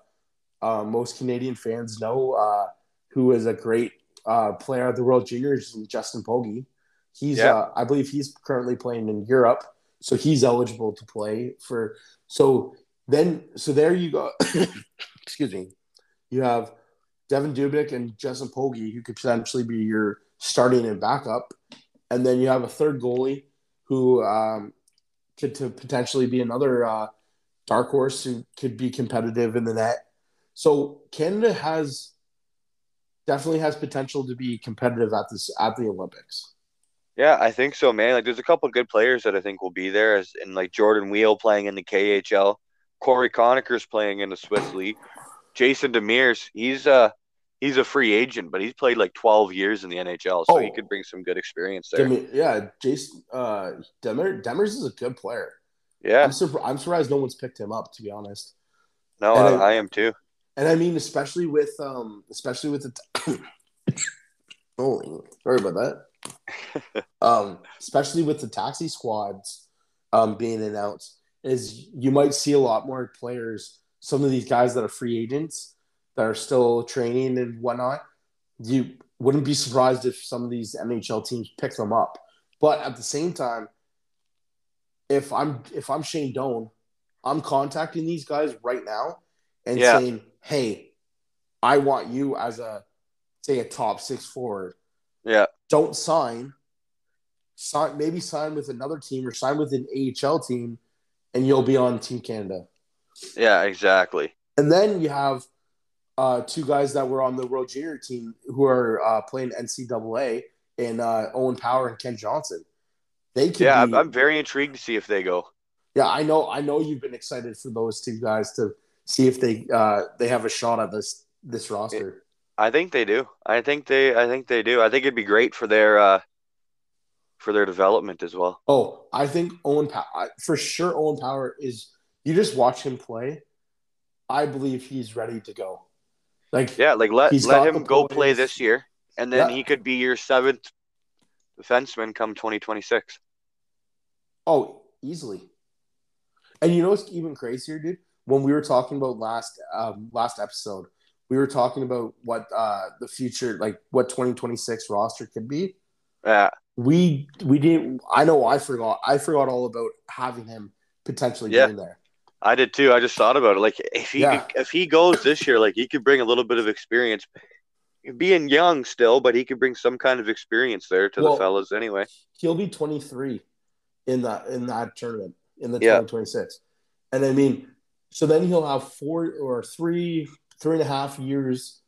Speaker 2: uh, most Canadian fans know, uh, who is a great uh, player at the World Juniors, Justin Pogge. He's, yeah. Uh, I believe, he's currently playing in Europe, so he's eligible to play for. So then, so there you go. Excuse me. You have Devan Dubnyk and Justin Pogge, who could potentially be your starting and backup, and then you have a third goalie who um, could to potentially be another uh, dark horse who could be competitive in the net. So Canada has definitely has potential to be competitive at this at the Olympics.
Speaker 1: Yeah, I think so, man. Like, there's a couple good players that I think will be there, as in like Jordan Weal playing in the KHL, Cory Conacher's playing in the Swiss league, Jason Demers. He's a he's a free agent, but he's played like 12 years in the NHL, so oh. he could bring some good experience there.
Speaker 2: yeah, Jason uh, Demers, Demers is a good player.
Speaker 1: Yeah,
Speaker 2: I'm, sur- I'm surprised no one's picked him up. To be honest,
Speaker 1: no, I, I, I, am too.
Speaker 2: And I mean, especially with um, especially with the. T- Holy, sorry about that. um, especially with the taxi squads um, being announced, is you might see a lot more players. Some of these guys that are free agents that are still training and whatnot. You wouldn't be surprised if some of these NHL teams pick them up. But at the same time, if I'm if I'm Shane Doan, I'm contacting these guys right now and yeah. saying, "Hey, I want you as a say a top six forward.
Speaker 1: Yeah,
Speaker 2: don't sign. Sign maybe sign with another team or sign with an AHL team, and you'll be on Team Canada.
Speaker 1: Yeah, exactly.
Speaker 2: And then you have uh, two guys that were on the World Junior team who are uh, playing NCAA, and uh, Owen Power and Kent Johnson.
Speaker 1: They could. Yeah, be, I'm very intrigued to see if they go.
Speaker 2: Yeah, I know. I know you've been excited for those two guys to see if they uh, they have a shot at this this roster.
Speaker 1: I think they do. I think they. I think they do. I think it'd be great for their uh, for their development as well.
Speaker 2: Oh, I think Owen Power for sure. Owen Power is. You just watch him play. I believe he's ready to go. Like
Speaker 1: yeah, like let let him go play this year, and then yeah. he could be your seventh defenseman come 2026.
Speaker 2: Oh, easily. And you know what's even crazier, dude? When we were talking about last um, last episode, we were talking about what uh, the future, like what 2026 roster could be.
Speaker 1: Yeah.
Speaker 2: We we didn't. I know I forgot. I forgot all about having him potentially yeah. being there.
Speaker 1: I did too. I just thought about it. Like if he yeah. if he goes this year, like he could bring a little bit of experience, being young still, but he could bring some kind of experience there to well, the fellas anyway.
Speaker 2: He'll be 23 in that in that tournament in the yeah. 2026, and I mean, so then he'll have four or three three and a half years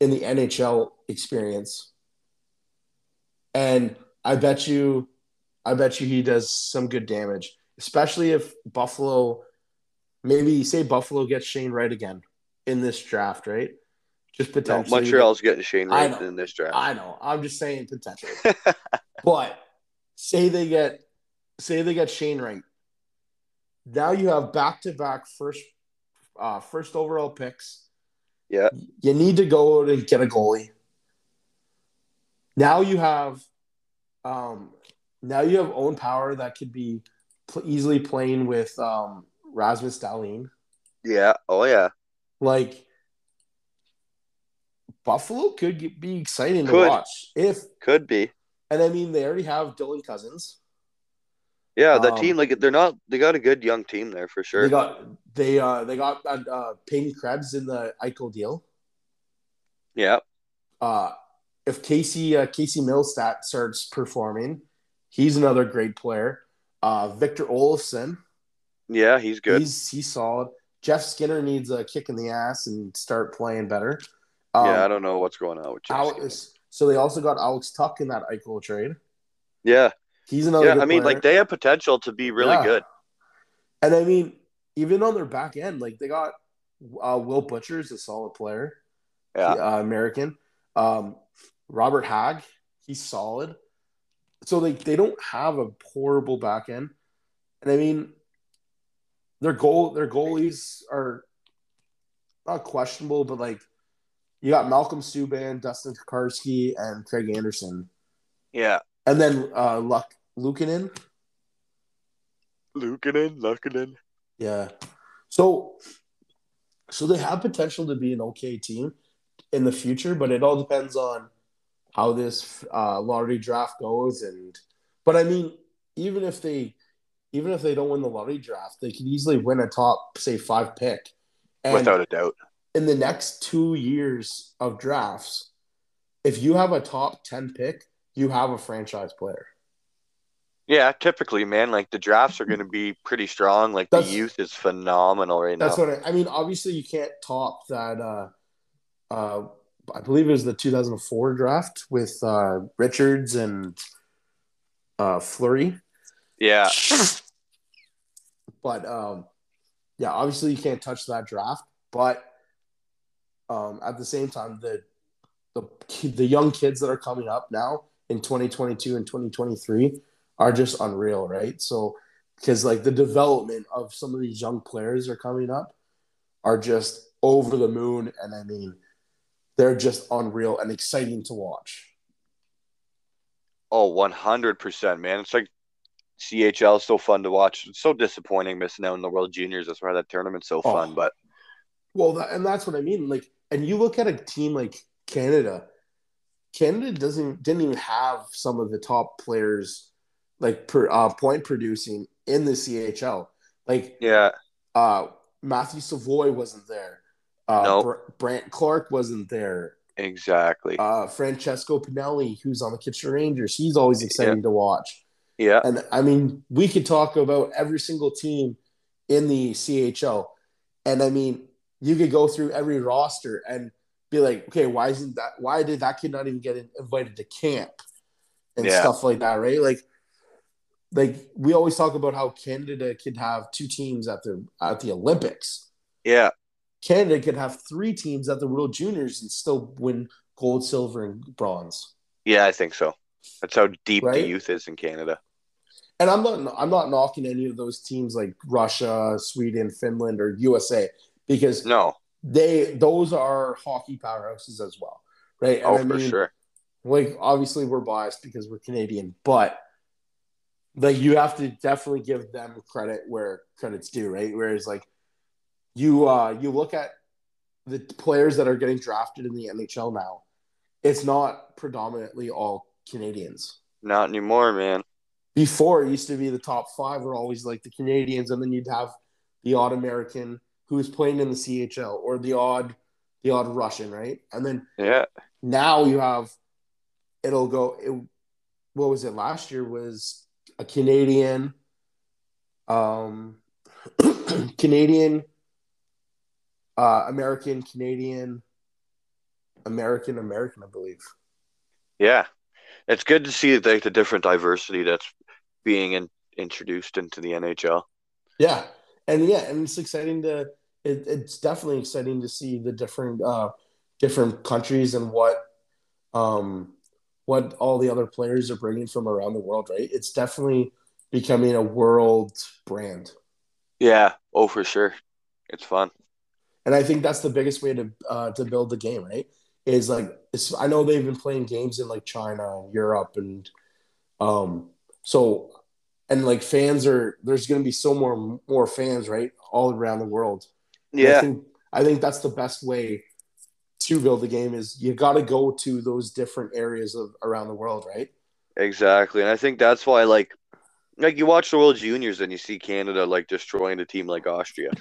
Speaker 2: in the NHL experience, and I bet you, I bet you he does some good damage, especially if Buffalo maybe say Buffalo gets Shane Wright again in this draft, right? Just potentially.
Speaker 1: No, Montreal's getting Shane Wright in this draft.
Speaker 2: I know. I'm just saying potentially. but say they get say they get Shane Wright. Now you have back to back first uh, first overall picks.
Speaker 1: Yeah.
Speaker 2: You need to go and get a goalie. Now you have um now you have Owen Power that could be easily playing with um Rasmus Dahlin.
Speaker 1: Yeah. Oh yeah.
Speaker 2: Like Buffalo could get, be exciting could. to watch if
Speaker 1: could be.
Speaker 2: And I mean, they already have Dylan Cozens.
Speaker 1: Yeah, the um, team like they're not they got a good young team there for sure.
Speaker 2: They got they uh they got uh, uh Peyton Krebs in the Eichel deal.
Speaker 1: Yeah.
Speaker 2: Uh if Casey uh, Casey Mittelstadt starts performing, he's another great player. Uh Victor Olofsson
Speaker 1: yeah, he's good.
Speaker 2: He's he's solid. Jeff Skinner needs a kick in the ass and start playing better.
Speaker 1: Um, yeah, I don't know what's going on with Jeff
Speaker 2: Alex, So they also got Alex Tuch in that Eichel trade.
Speaker 1: Yeah,
Speaker 2: he's another. Yeah, I
Speaker 1: mean,
Speaker 2: player.
Speaker 1: like they have potential to be really yeah. good.
Speaker 2: And I mean, even on their back end, like they got uh, Will Butcher is a solid player.
Speaker 1: Yeah,
Speaker 2: uh, American. Um, Robert Hagg, he's solid. so like they don't have a horrible back end, and I mean, their goal their goalies are not questionable, but like you got Malcolm Subban, Dustin Tokarski, and Craig Anderson.
Speaker 1: Yeah.
Speaker 2: And then uh Luck Luukkonen.
Speaker 1: Luukkonen, Luukkonen.
Speaker 2: Yeah. So so they have potential to be an okay team in the future, but it all depends on how this uh, lottery draft goes. And but I mean, even if they even if they don't win the lottery draft, they could easily win a top, say, five pick.
Speaker 1: And Without a doubt.
Speaker 2: In the next two years of drafts, if you have a top 10 pick, you have a franchise player.
Speaker 1: Yeah, typically, man, like the drafts are going to be pretty strong. Like that's, the youth is phenomenal right
Speaker 2: that's
Speaker 1: now.
Speaker 2: That's what I, I, mean. Obviously, you can't top that. Uh, uh, I believe it was the 2004 draft with uh, Richards and uh, Fleury.
Speaker 1: Yeah.
Speaker 2: but um, yeah, obviously you can't touch that draft. But um, at the same time, the the the young kids that are coming up now in 2022 and 2023 are just unreal, right? So because like the development of some of these young players are coming up are just over the moon and I mean they're just unreal and exciting to watch.
Speaker 1: Oh, 100%, man. It's like CHL is so fun to watch. It's so disappointing missing out in the World Juniors. That's why that tournament's so oh. fun, but
Speaker 2: well, that, and that's what I mean. Like, and you look at a team like Canada. Canada doesn't didn't even have some of the top players like per, uh, point producing in the CHL. Like
Speaker 1: yeah,
Speaker 2: uh, Matthew Savoie wasn't there. Uh, nope. Br- Brandt Clarke wasn't there.
Speaker 1: Exactly.
Speaker 2: Uh, Francesco Pinelli, who's on the Kitchener Rangers, he's always exciting yeah. to watch.
Speaker 1: Yeah.
Speaker 2: And I mean, we could talk about every single team in the CHL. And I mean, you could go through every roster and be like, okay, why isn't that? Why did that kid not even get invited to camp and yeah. stuff like that, right? Like, like we always talk about how Canada could have two teams at the at the Olympics.
Speaker 1: Yeah,
Speaker 2: Canada could have three teams at the World Juniors and still win gold, silver, and bronze.
Speaker 1: Yeah, I think so. That's how deep right? the youth is in Canada.
Speaker 2: And I'm not I'm not knocking any of those teams like Russia, Sweden, Finland, or USA because
Speaker 1: no,
Speaker 2: they those are hockey powerhouses as well, right? And
Speaker 1: oh, I mean, for sure.
Speaker 2: Like obviously we're biased because we're Canadian, but like you have to definitely give them credit where credit's due, right? Whereas like you uh you look at the players that are getting drafted in the NHL now, it's not predominantly all Canadians.
Speaker 1: Not anymore, man.
Speaker 2: Before it used to be the top five were always like the Canadians, and then you'd have the odd American who was playing in the CHL or the odd the odd Russian, right? And then
Speaker 1: yeah,
Speaker 2: now you have it'll go. It, what was it last year? Was a Canadian, um, Canadian, uh, American, Canadian, American, American, I believe.
Speaker 1: Yeah, it's good to see like the different diversity that's being in, introduced into the NHL.
Speaker 2: Yeah, and yeah, and it's exciting to. It, it's definitely exciting to see the different uh, different countries and what um, what all the other players are bringing from around the world, right? It's definitely becoming a world brand.
Speaker 1: Yeah. Oh, for sure. It's fun.
Speaker 2: And I think that's the biggest way to uh, to build the game, right? Is like it's, I know they've been playing games in like China, Europe, and um, so and like fans are there's going to be so more more fans, right, all around the world.
Speaker 1: Yeah,
Speaker 2: I think, I think that's the best way to build the game is you got to go to those different areas of around the world, right?
Speaker 1: Exactly, and I think that's why like like you watch the World Juniors and you see Canada like destroying a team like Austria,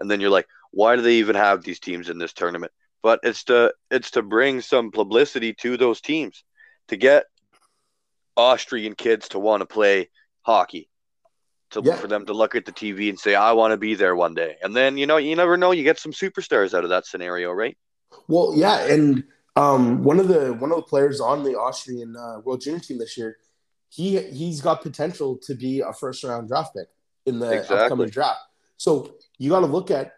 Speaker 1: and then you're like, why do they even have these teams in this tournament? But it's to it's to bring some publicity to those teams to get Austrian kids to want to play hockey. To, yeah. for them to look at the TV and say, I want to be there one day. And then, you know, you never know, you get some superstars out of that scenario, right?
Speaker 2: Well, yeah, and um, one of the one of the players on the Austrian uh, World Junior team this year, he he's got potential to be a first round draft pick in the exactly. upcoming draft. So you got to look at,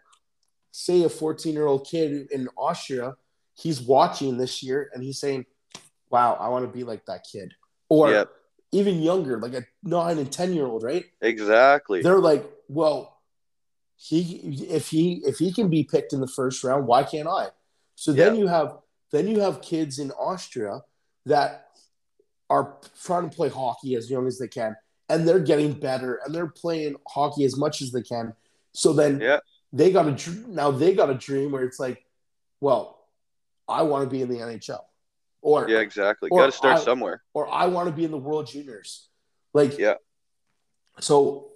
Speaker 2: say, a 14 year old kid in Austria. He's watching this year and he's saying, "Wow, I want to be like that kid." Or yep. even younger, like a nine and ten year old, right?
Speaker 1: Exactly.
Speaker 2: They're like, well, he if he if he can be picked in the first round, why can't I? So then you have then you have kids in Austria that are trying to play hockey as young as they can, and they're getting better, and they're playing hockey as much as they can. So then
Speaker 1: Yeah.
Speaker 2: They got a now they got a dream where it's like, well, I want to be in the NHL, or
Speaker 1: Yeah, exactly. Got to start
Speaker 2: I-
Speaker 1: somewhere.
Speaker 2: or I want to be in the World Juniors. Like,
Speaker 1: Yeah.
Speaker 2: So,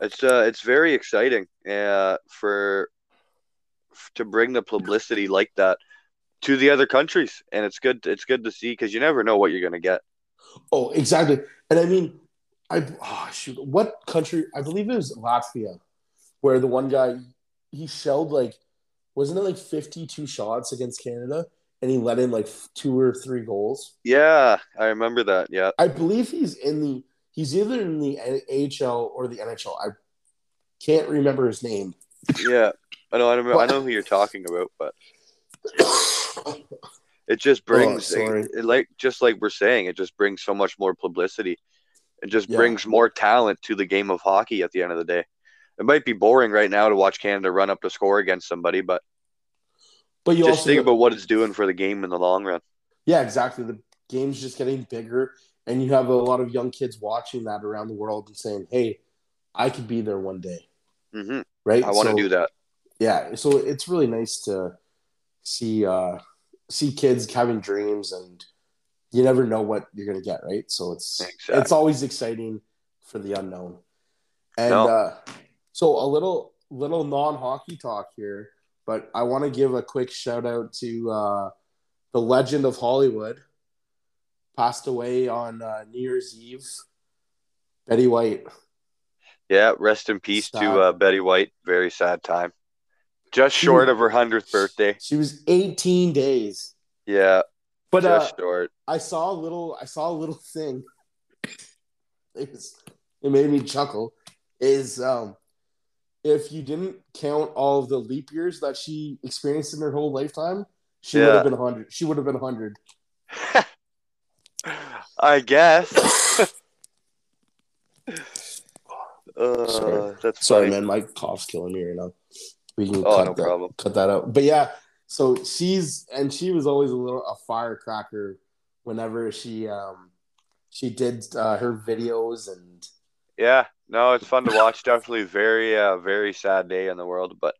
Speaker 1: It's uh, it's very exciting uh, for to bring the publicity like that to the other countries, and it's good. It's good to see because you never know what you're gonna get.
Speaker 2: oh, exactly. And I mean, I oh, shoot, what country? I believe it was Latvia, where the one guy he shelled like, wasn't it like fifty-two shots against Canada, and he let in like two or three goals.
Speaker 1: Yeah, I remember that. Yeah,
Speaker 2: I believe he's in the he's either in the AHL or the NHL. I can't remember his name.
Speaker 1: yeah. I know. I know. I know who you're talking about, but it just brings
Speaker 2: Oh, sorry.
Speaker 1: it, like just like we're saying, it just brings so much more publicity. It just
Speaker 2: Yeah.
Speaker 1: brings more talent to the game of hockey. At the end of the day, it might be boring right now to watch Canada run up to score against somebody, but
Speaker 2: But you
Speaker 1: just
Speaker 2: also
Speaker 1: think about what it's doing for the game in the long run.
Speaker 2: Yeah, exactly. The game's just getting bigger, and you have a lot of young kids watching that around the world and saying, "Hey, I could be there one day."
Speaker 1: hmm
Speaker 2: Right?
Speaker 1: I want to
Speaker 2: So,
Speaker 1: do that.
Speaker 2: Yeah, so it's really nice to see uh see kids having dreams, and you never know what you're gonna get, right? So it's
Speaker 1: Exactly.
Speaker 2: it's always exciting for the unknown. And
Speaker 1: No.
Speaker 2: uh, so a little little non hockey talk here, but I want to give a quick shout out to uh, the legend of Hollywood, passed away on uh, New Year's Eve. Betty White.
Speaker 1: Yeah, rest in peace
Speaker 2: Sad.
Speaker 1: to uh, Betty White. Very sad time. Just short of her hundredth birthday.
Speaker 2: She was 18 days.
Speaker 1: Yeah,
Speaker 2: But uh,
Speaker 1: short.
Speaker 2: I saw a little. I saw a little thing. It was. It made me chuckle. Is um, if you didn't count all of the leap years that she experienced in her whole lifetime, she would have been hundred. She would have been hundred.
Speaker 1: I guess. uh,
Speaker 2: Sorry.
Speaker 1: that's
Speaker 2: Sorry, man. My cough's killing me right now. We can
Speaker 1: Oh,
Speaker 2: cut
Speaker 1: no
Speaker 2: that,
Speaker 1: problem.
Speaker 2: cut that out. But yeah, so she's and she was always a little a firecracker whenever she um she did uh, her videos and
Speaker 1: Yeah, no, it's fun to watch. Definitely very, uh, very sad day in the world, but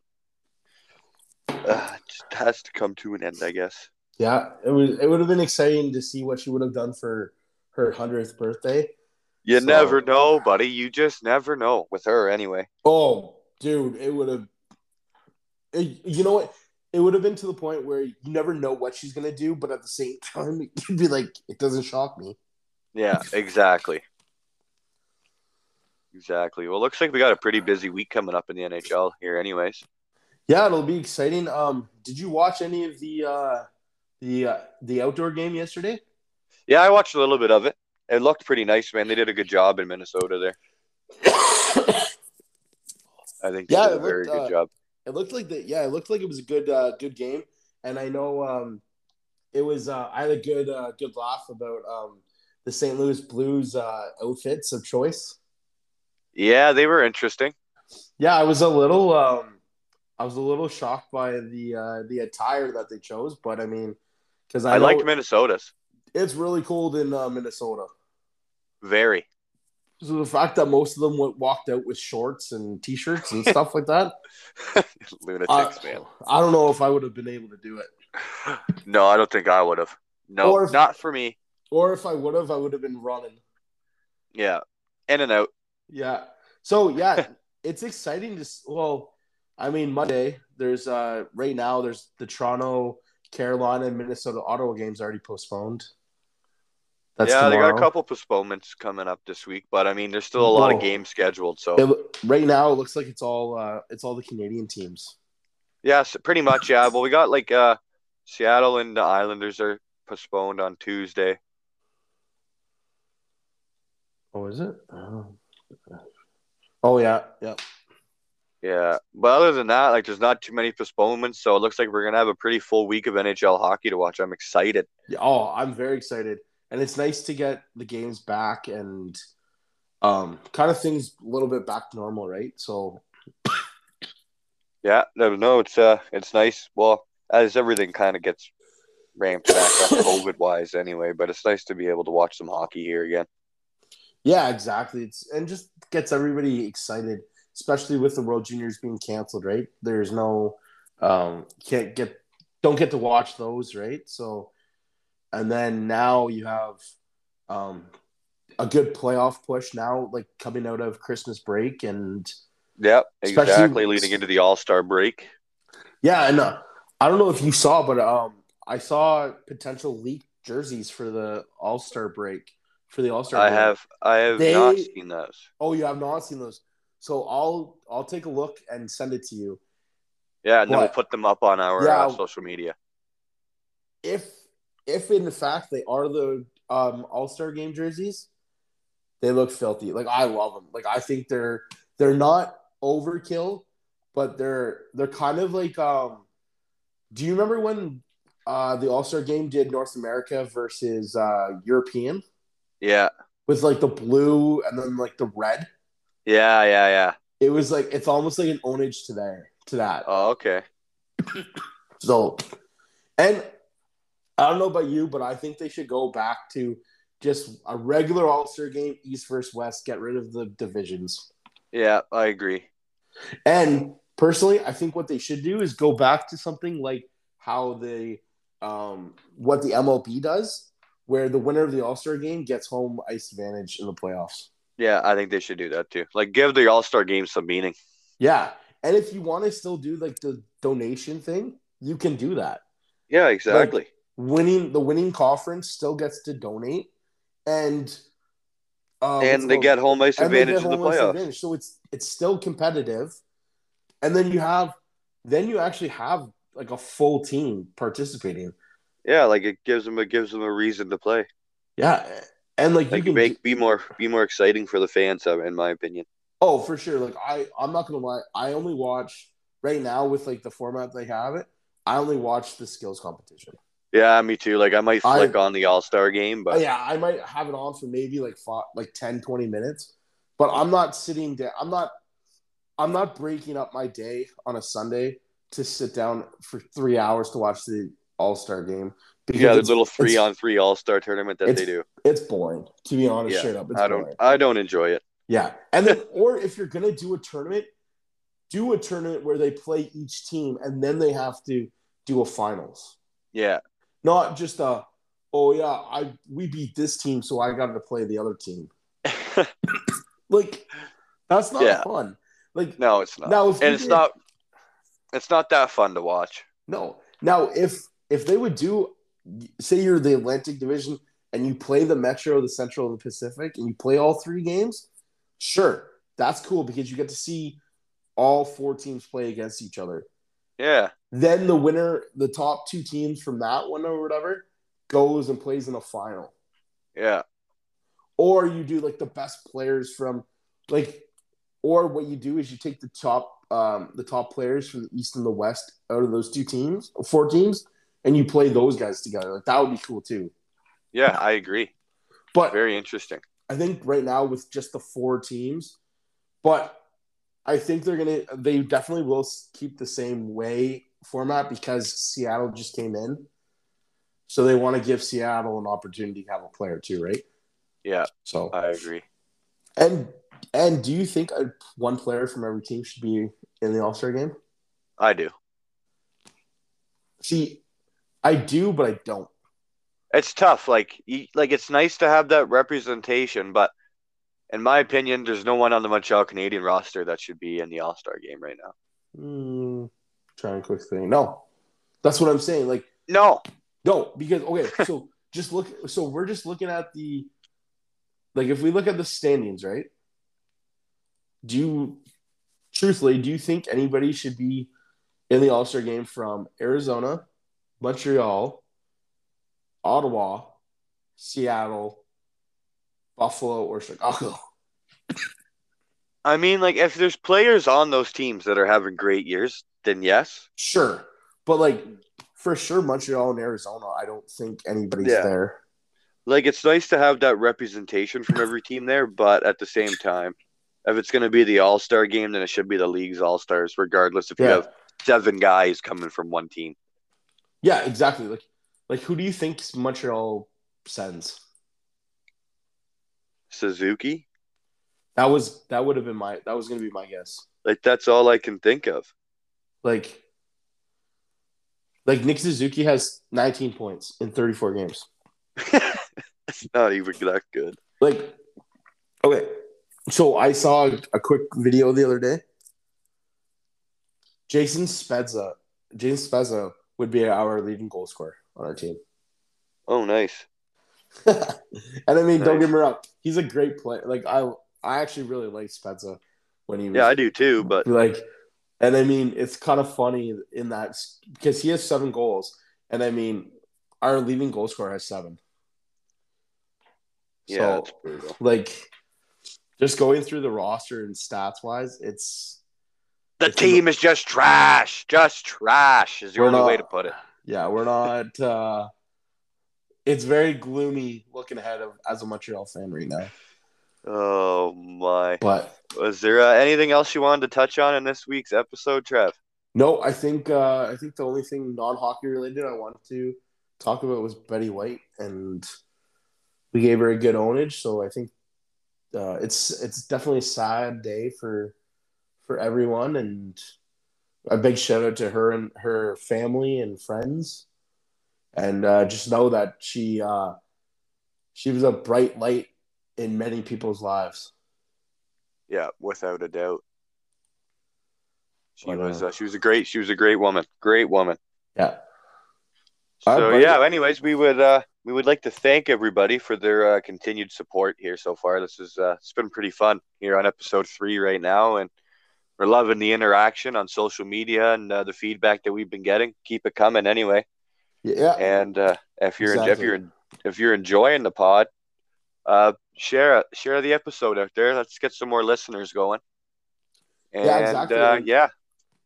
Speaker 1: uh, it just has to come to an end, I guess.
Speaker 2: Yeah, it was. It would have been exciting to see what she would have done for her hundredth birthday.
Speaker 1: You
Speaker 2: So-
Speaker 1: never know, buddy. You just never know with her, anyway.
Speaker 2: Oh, dude, it would have. you know what? It would have been to the point where you never know what she's gonna do, but at the same time, you'd be like, it doesn't shock me.
Speaker 1: Yeah, exactly. Exactly. Well, looks like we got a pretty busy week coming up in the NHL here, anyways.
Speaker 2: Yeah, it'll be exciting. Um, did you watch any of the uh, the uh, the outdoor game yesterday?
Speaker 1: Yeah, I watched a little bit of it. It looked pretty nice, man. They did a good job in Minnesota there. I think they
Speaker 2: Yeah,
Speaker 1: did a very
Speaker 2: looked,
Speaker 1: good
Speaker 2: uh,
Speaker 1: job.
Speaker 2: It looked like that. Yeah, it looked like it was a good uh, good game, and I know um, it was. Uh, I had a good uh, good laugh about um, the St. Louis Blues uh, outfits of choice.
Speaker 1: Yeah, they were interesting.
Speaker 2: Yeah, I was a little um, I was a little shocked by the uh, the attire that they chose, but I mean, because I,
Speaker 1: I, liked Minnesota's.
Speaker 2: it's really cold in uh, Minnesota.
Speaker 1: Very.
Speaker 2: So the fact that most of them went, walked out with shorts and t-shirts and stuff like that,
Speaker 1: Lunatics,
Speaker 2: I,
Speaker 1: man.
Speaker 2: I don't know if I would have been able to do it.
Speaker 1: No, I don't think I would have. No,
Speaker 2: if-
Speaker 1: not for me.
Speaker 2: Or if I would have, I would have been running.
Speaker 1: Yeah. In and out.
Speaker 2: Yeah. So yeah, it's exciting to well, I mean Monday there's uh right now there's the Toronto, Carolina, and Minnesota Ottawa games already postponed. That's
Speaker 1: yeah, they got a
Speaker 2: tomorrow.
Speaker 1: couple postponements coming up this week, but I mean, there's still a lot
Speaker 2: Whoa.
Speaker 1: of games scheduled. So,
Speaker 2: It right now it looks like it's all uh it's all the Canadian teams.
Speaker 1: yeah, so pretty much. Yeah. Well, we got like uh, Seattle and the Islanders are postponed on Tuesday.
Speaker 2: Oh, is it? Oh, oh yeah, yeah.
Speaker 1: Yeah. But other than that, like, there's not too many postponements. So it looks like we're going to have a pretty full week of NHL hockey to watch. I'm excited.
Speaker 2: Yeah, Oh, I'm very excited. And it's nice to get the games back and um, kind of things a little bit back to normal, right? So
Speaker 1: Yeah, no, no, it's uh, it's nice. Well, as everything kind of gets ramped back up, COVID wise, anyway. But it's nice to be able to watch some hockey here again.
Speaker 2: yeah, exactly. It's and just gets everybody excited, especially with the World Juniors being canceled, right? There's no um, can't get don't get to watch those, right? So, and then now you have um, a good playoff push now, like coming out of Christmas break and.
Speaker 1: Yep, exactly. Leading into the All Star break.
Speaker 2: Yeah, and uh, I don't know if you saw, but um, I saw potential leaked jerseys for the All Star break for the All Star.
Speaker 1: I have, I have
Speaker 2: They-
Speaker 1: not seen those.
Speaker 2: Oh, you have not seen those. So I'll I'll take a look and send it to you.
Speaker 1: Yeah, and then we'll put them up on our
Speaker 2: Yeah.
Speaker 1: uh, social media.
Speaker 2: If if in the fact they are the um, All Star game jerseys, they look filthy. Like I love them. Like I think they're they're not overkill, but they're they're kind of like um. Do you remember when uh, the All Star game did North America versus uh, European?
Speaker 1: Yeah,
Speaker 2: with like the blue and then like the red.
Speaker 1: yeah, yeah, yeah.
Speaker 2: It was like it's almost like an ownage to there to that.
Speaker 1: Oh, okay.
Speaker 2: So, and I don't know about you, but I think they should go back to just a regular All Star game, East versus West. Get rid of the divisions.
Speaker 1: Yeah, I agree.
Speaker 2: And personally, I think what they should do is go back to something like how they, um, what the MLB does, where the winner of the All Star game gets home ice advantage in the playoffs.
Speaker 1: Yeah, I think they should do that too. Like, give the All Star game some meaning.
Speaker 2: Yeah. And if you want to still do like the donation thing, you can do that.
Speaker 1: Yeah, exactly.
Speaker 2: Winning the winning conference still gets to donate, and what's
Speaker 1: and they get home ice advantage in the playoffs.
Speaker 2: advantage. So it's it's still competitive, and then you have then you actually have like a full team participating.
Speaker 1: Yeah, like it gives them it gives them a reason to play.
Speaker 2: Yeah, and like,
Speaker 1: Like
Speaker 2: you can
Speaker 1: make be more be more exciting for the fans, uh, in my opinion.
Speaker 2: Oh, for sure. Like I, I'm not gonna lie. I only watch right now with like the format they have it. I only watch the skills competition.
Speaker 1: Yeah, me too. Like I might
Speaker 2: I-
Speaker 1: flick on the All Star game,
Speaker 2: Oh,
Speaker 1: but
Speaker 2: yeah, I might have it on for maybe like five, like 10, 20 minutes, but I'm not sitting down. I'm not. I'm not breaking up my day on a Sunday to sit down for three hours to watch the All Star game. because
Speaker 1: yeah, the little three on three All Star tournament that they do.
Speaker 2: It's boring, to be honest.
Speaker 1: Yeah,
Speaker 2: straight up,
Speaker 1: I don't
Speaker 2: boring.
Speaker 1: I don't enjoy it.
Speaker 2: Yeah, and then or if you're gonna do a tournament, do a tournament where they play each team and then they have to do a finals,
Speaker 1: Yeah,
Speaker 2: not just a oh yeah I we beat this team so I got to play the other team. Like that's not
Speaker 1: Yeah.
Speaker 2: fun. Like
Speaker 1: no, it's not.
Speaker 2: Now, if
Speaker 1: and it's
Speaker 2: did-
Speaker 1: not it's not that fun to watch.
Speaker 2: no. Now if if they would do say you're the Atlantic Division and you play the Metro, the Central, and the Pacific, and you play all three games, sure, that's cool because you get to see all four teams play against each other.
Speaker 1: Yeah,
Speaker 2: Then the winner, the top two teams from that one or whatever, goes and plays in a final.
Speaker 1: yeah,
Speaker 2: Or you do like the best players from like or what you do is you take the top um the top players from the East and the West out of those two teams, four teams, and you play those guys together. Like that would be cool too.
Speaker 1: yeah. I agree.
Speaker 2: But
Speaker 1: Very interesting.
Speaker 2: I think right now with just the four teams, but I think they're gonna they definitely will keep the same way format because Seattle just came in, so they want to give Seattle an opportunity to have a player too, right?
Speaker 1: Yeah,
Speaker 2: So
Speaker 1: I agree.
Speaker 2: and and do you think a, one player from every team should be in the All Star game?
Speaker 1: I do.
Speaker 2: See, I do, but I don't.
Speaker 1: It's tough. Like, you, like it's nice to have that representation, but in my opinion, there's no one on the Montreal Canadian roster that should be in the All Star game right now.
Speaker 2: Mm, trying quick thing. No, that's what I'm saying. Like
Speaker 1: No,
Speaker 2: No, because okay, so just look. So we're just looking at the, like, if we look at the standings, right? Do you, truthfully, do you think anybody should be in the All Star game from Arizona, Montreal, Ottawa, Seattle, Buffalo, or Chicago?
Speaker 1: I mean, like if there's players on those teams that are having great years, then yes.
Speaker 2: Sure, but like for sure, Montreal and Arizona, I don't think anybody's
Speaker 1: Yeah.
Speaker 2: there.
Speaker 1: like it's nice to have that representation from every team there, but at the same time, if it's going to be the All Star game, then it should be the league's All Stars, regardless if you have seven guys coming from one team.
Speaker 2: Yeah, exactly. Like, like who do you think Montreal sends?
Speaker 1: Suzuki,
Speaker 2: That was that would have been my that was gonna be my guess.
Speaker 1: like that's all I can think of.
Speaker 2: Like, like Nick Suzuki has 19 points in 34 games.
Speaker 1: it's not even that good.
Speaker 2: Like, okay, so I saw a quick video the other day. Jason Spezza, Jason Spezza would be our leading goal scorer on our team.
Speaker 1: Oh, nice.
Speaker 2: and I mean, don't
Speaker 1: Nice.
Speaker 2: get me wrong, he's a great player. Like I, I actually really like Spezza when he was
Speaker 1: Yeah, I do too. But
Speaker 2: like, and I mean, it's kind of funny in that because he has seven goals, and I mean, our leading goal scorer has seven.
Speaker 1: yeah,
Speaker 2: So, like, just going through the roster and stats wise, it's
Speaker 1: The
Speaker 2: it's
Speaker 1: team is just trash. Just trash is the only
Speaker 2: not-
Speaker 1: way to put it.
Speaker 2: yeah, we're not. uh It's very gloomy looking ahead of as a Montreal fan right now.
Speaker 1: Oh my!
Speaker 2: But
Speaker 1: Was there uh, anything else you wanted to touch on in this week's episode, Trev?
Speaker 2: no, I think uh I think the only thing non hockey related I wanted to talk about was Betty White, and we gave her a good ownage. So I think uh, it's it's definitely a sad day for for everyone, and a big shout out to her and her family and friends, and uh, just know that she uh, she was a bright light in many people's lives.
Speaker 1: Yeah, without a doubt. She
Speaker 2: But,
Speaker 1: was
Speaker 2: uh,
Speaker 1: uh, she was a great she was a great woman, great woman.
Speaker 2: Yeah.
Speaker 1: So
Speaker 2: right,
Speaker 1: yeah, anyways, we would uh we would like to thank everybody for their uh, continued support here so far. This is uh it's been pretty fun here on episode 3 right now and we're loving the interaction on social media and uh, the feedback that we've been getting. Keep it coming anyway.
Speaker 2: Yeah.
Speaker 1: And uh, if you're if you're if you're enjoying the pod, uh, share share the episode out there. Let's get some more listeners going. And
Speaker 2: Yeah, exactly.
Speaker 1: uh, yeah,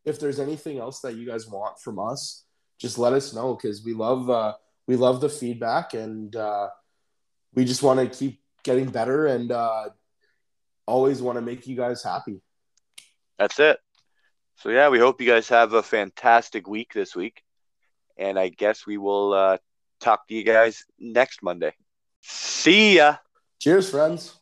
Speaker 2: if there's anything else that you guys want from us, just let us know because we love uh, we love the feedback and uh, we just want to keep getting better and uh, always want to make you guys happy.
Speaker 1: that's it. So yeah, we hope you guys have a fantastic week this week, and I guess we will uh, talk to you guys next Monday. See ya.
Speaker 2: Cheers, friends.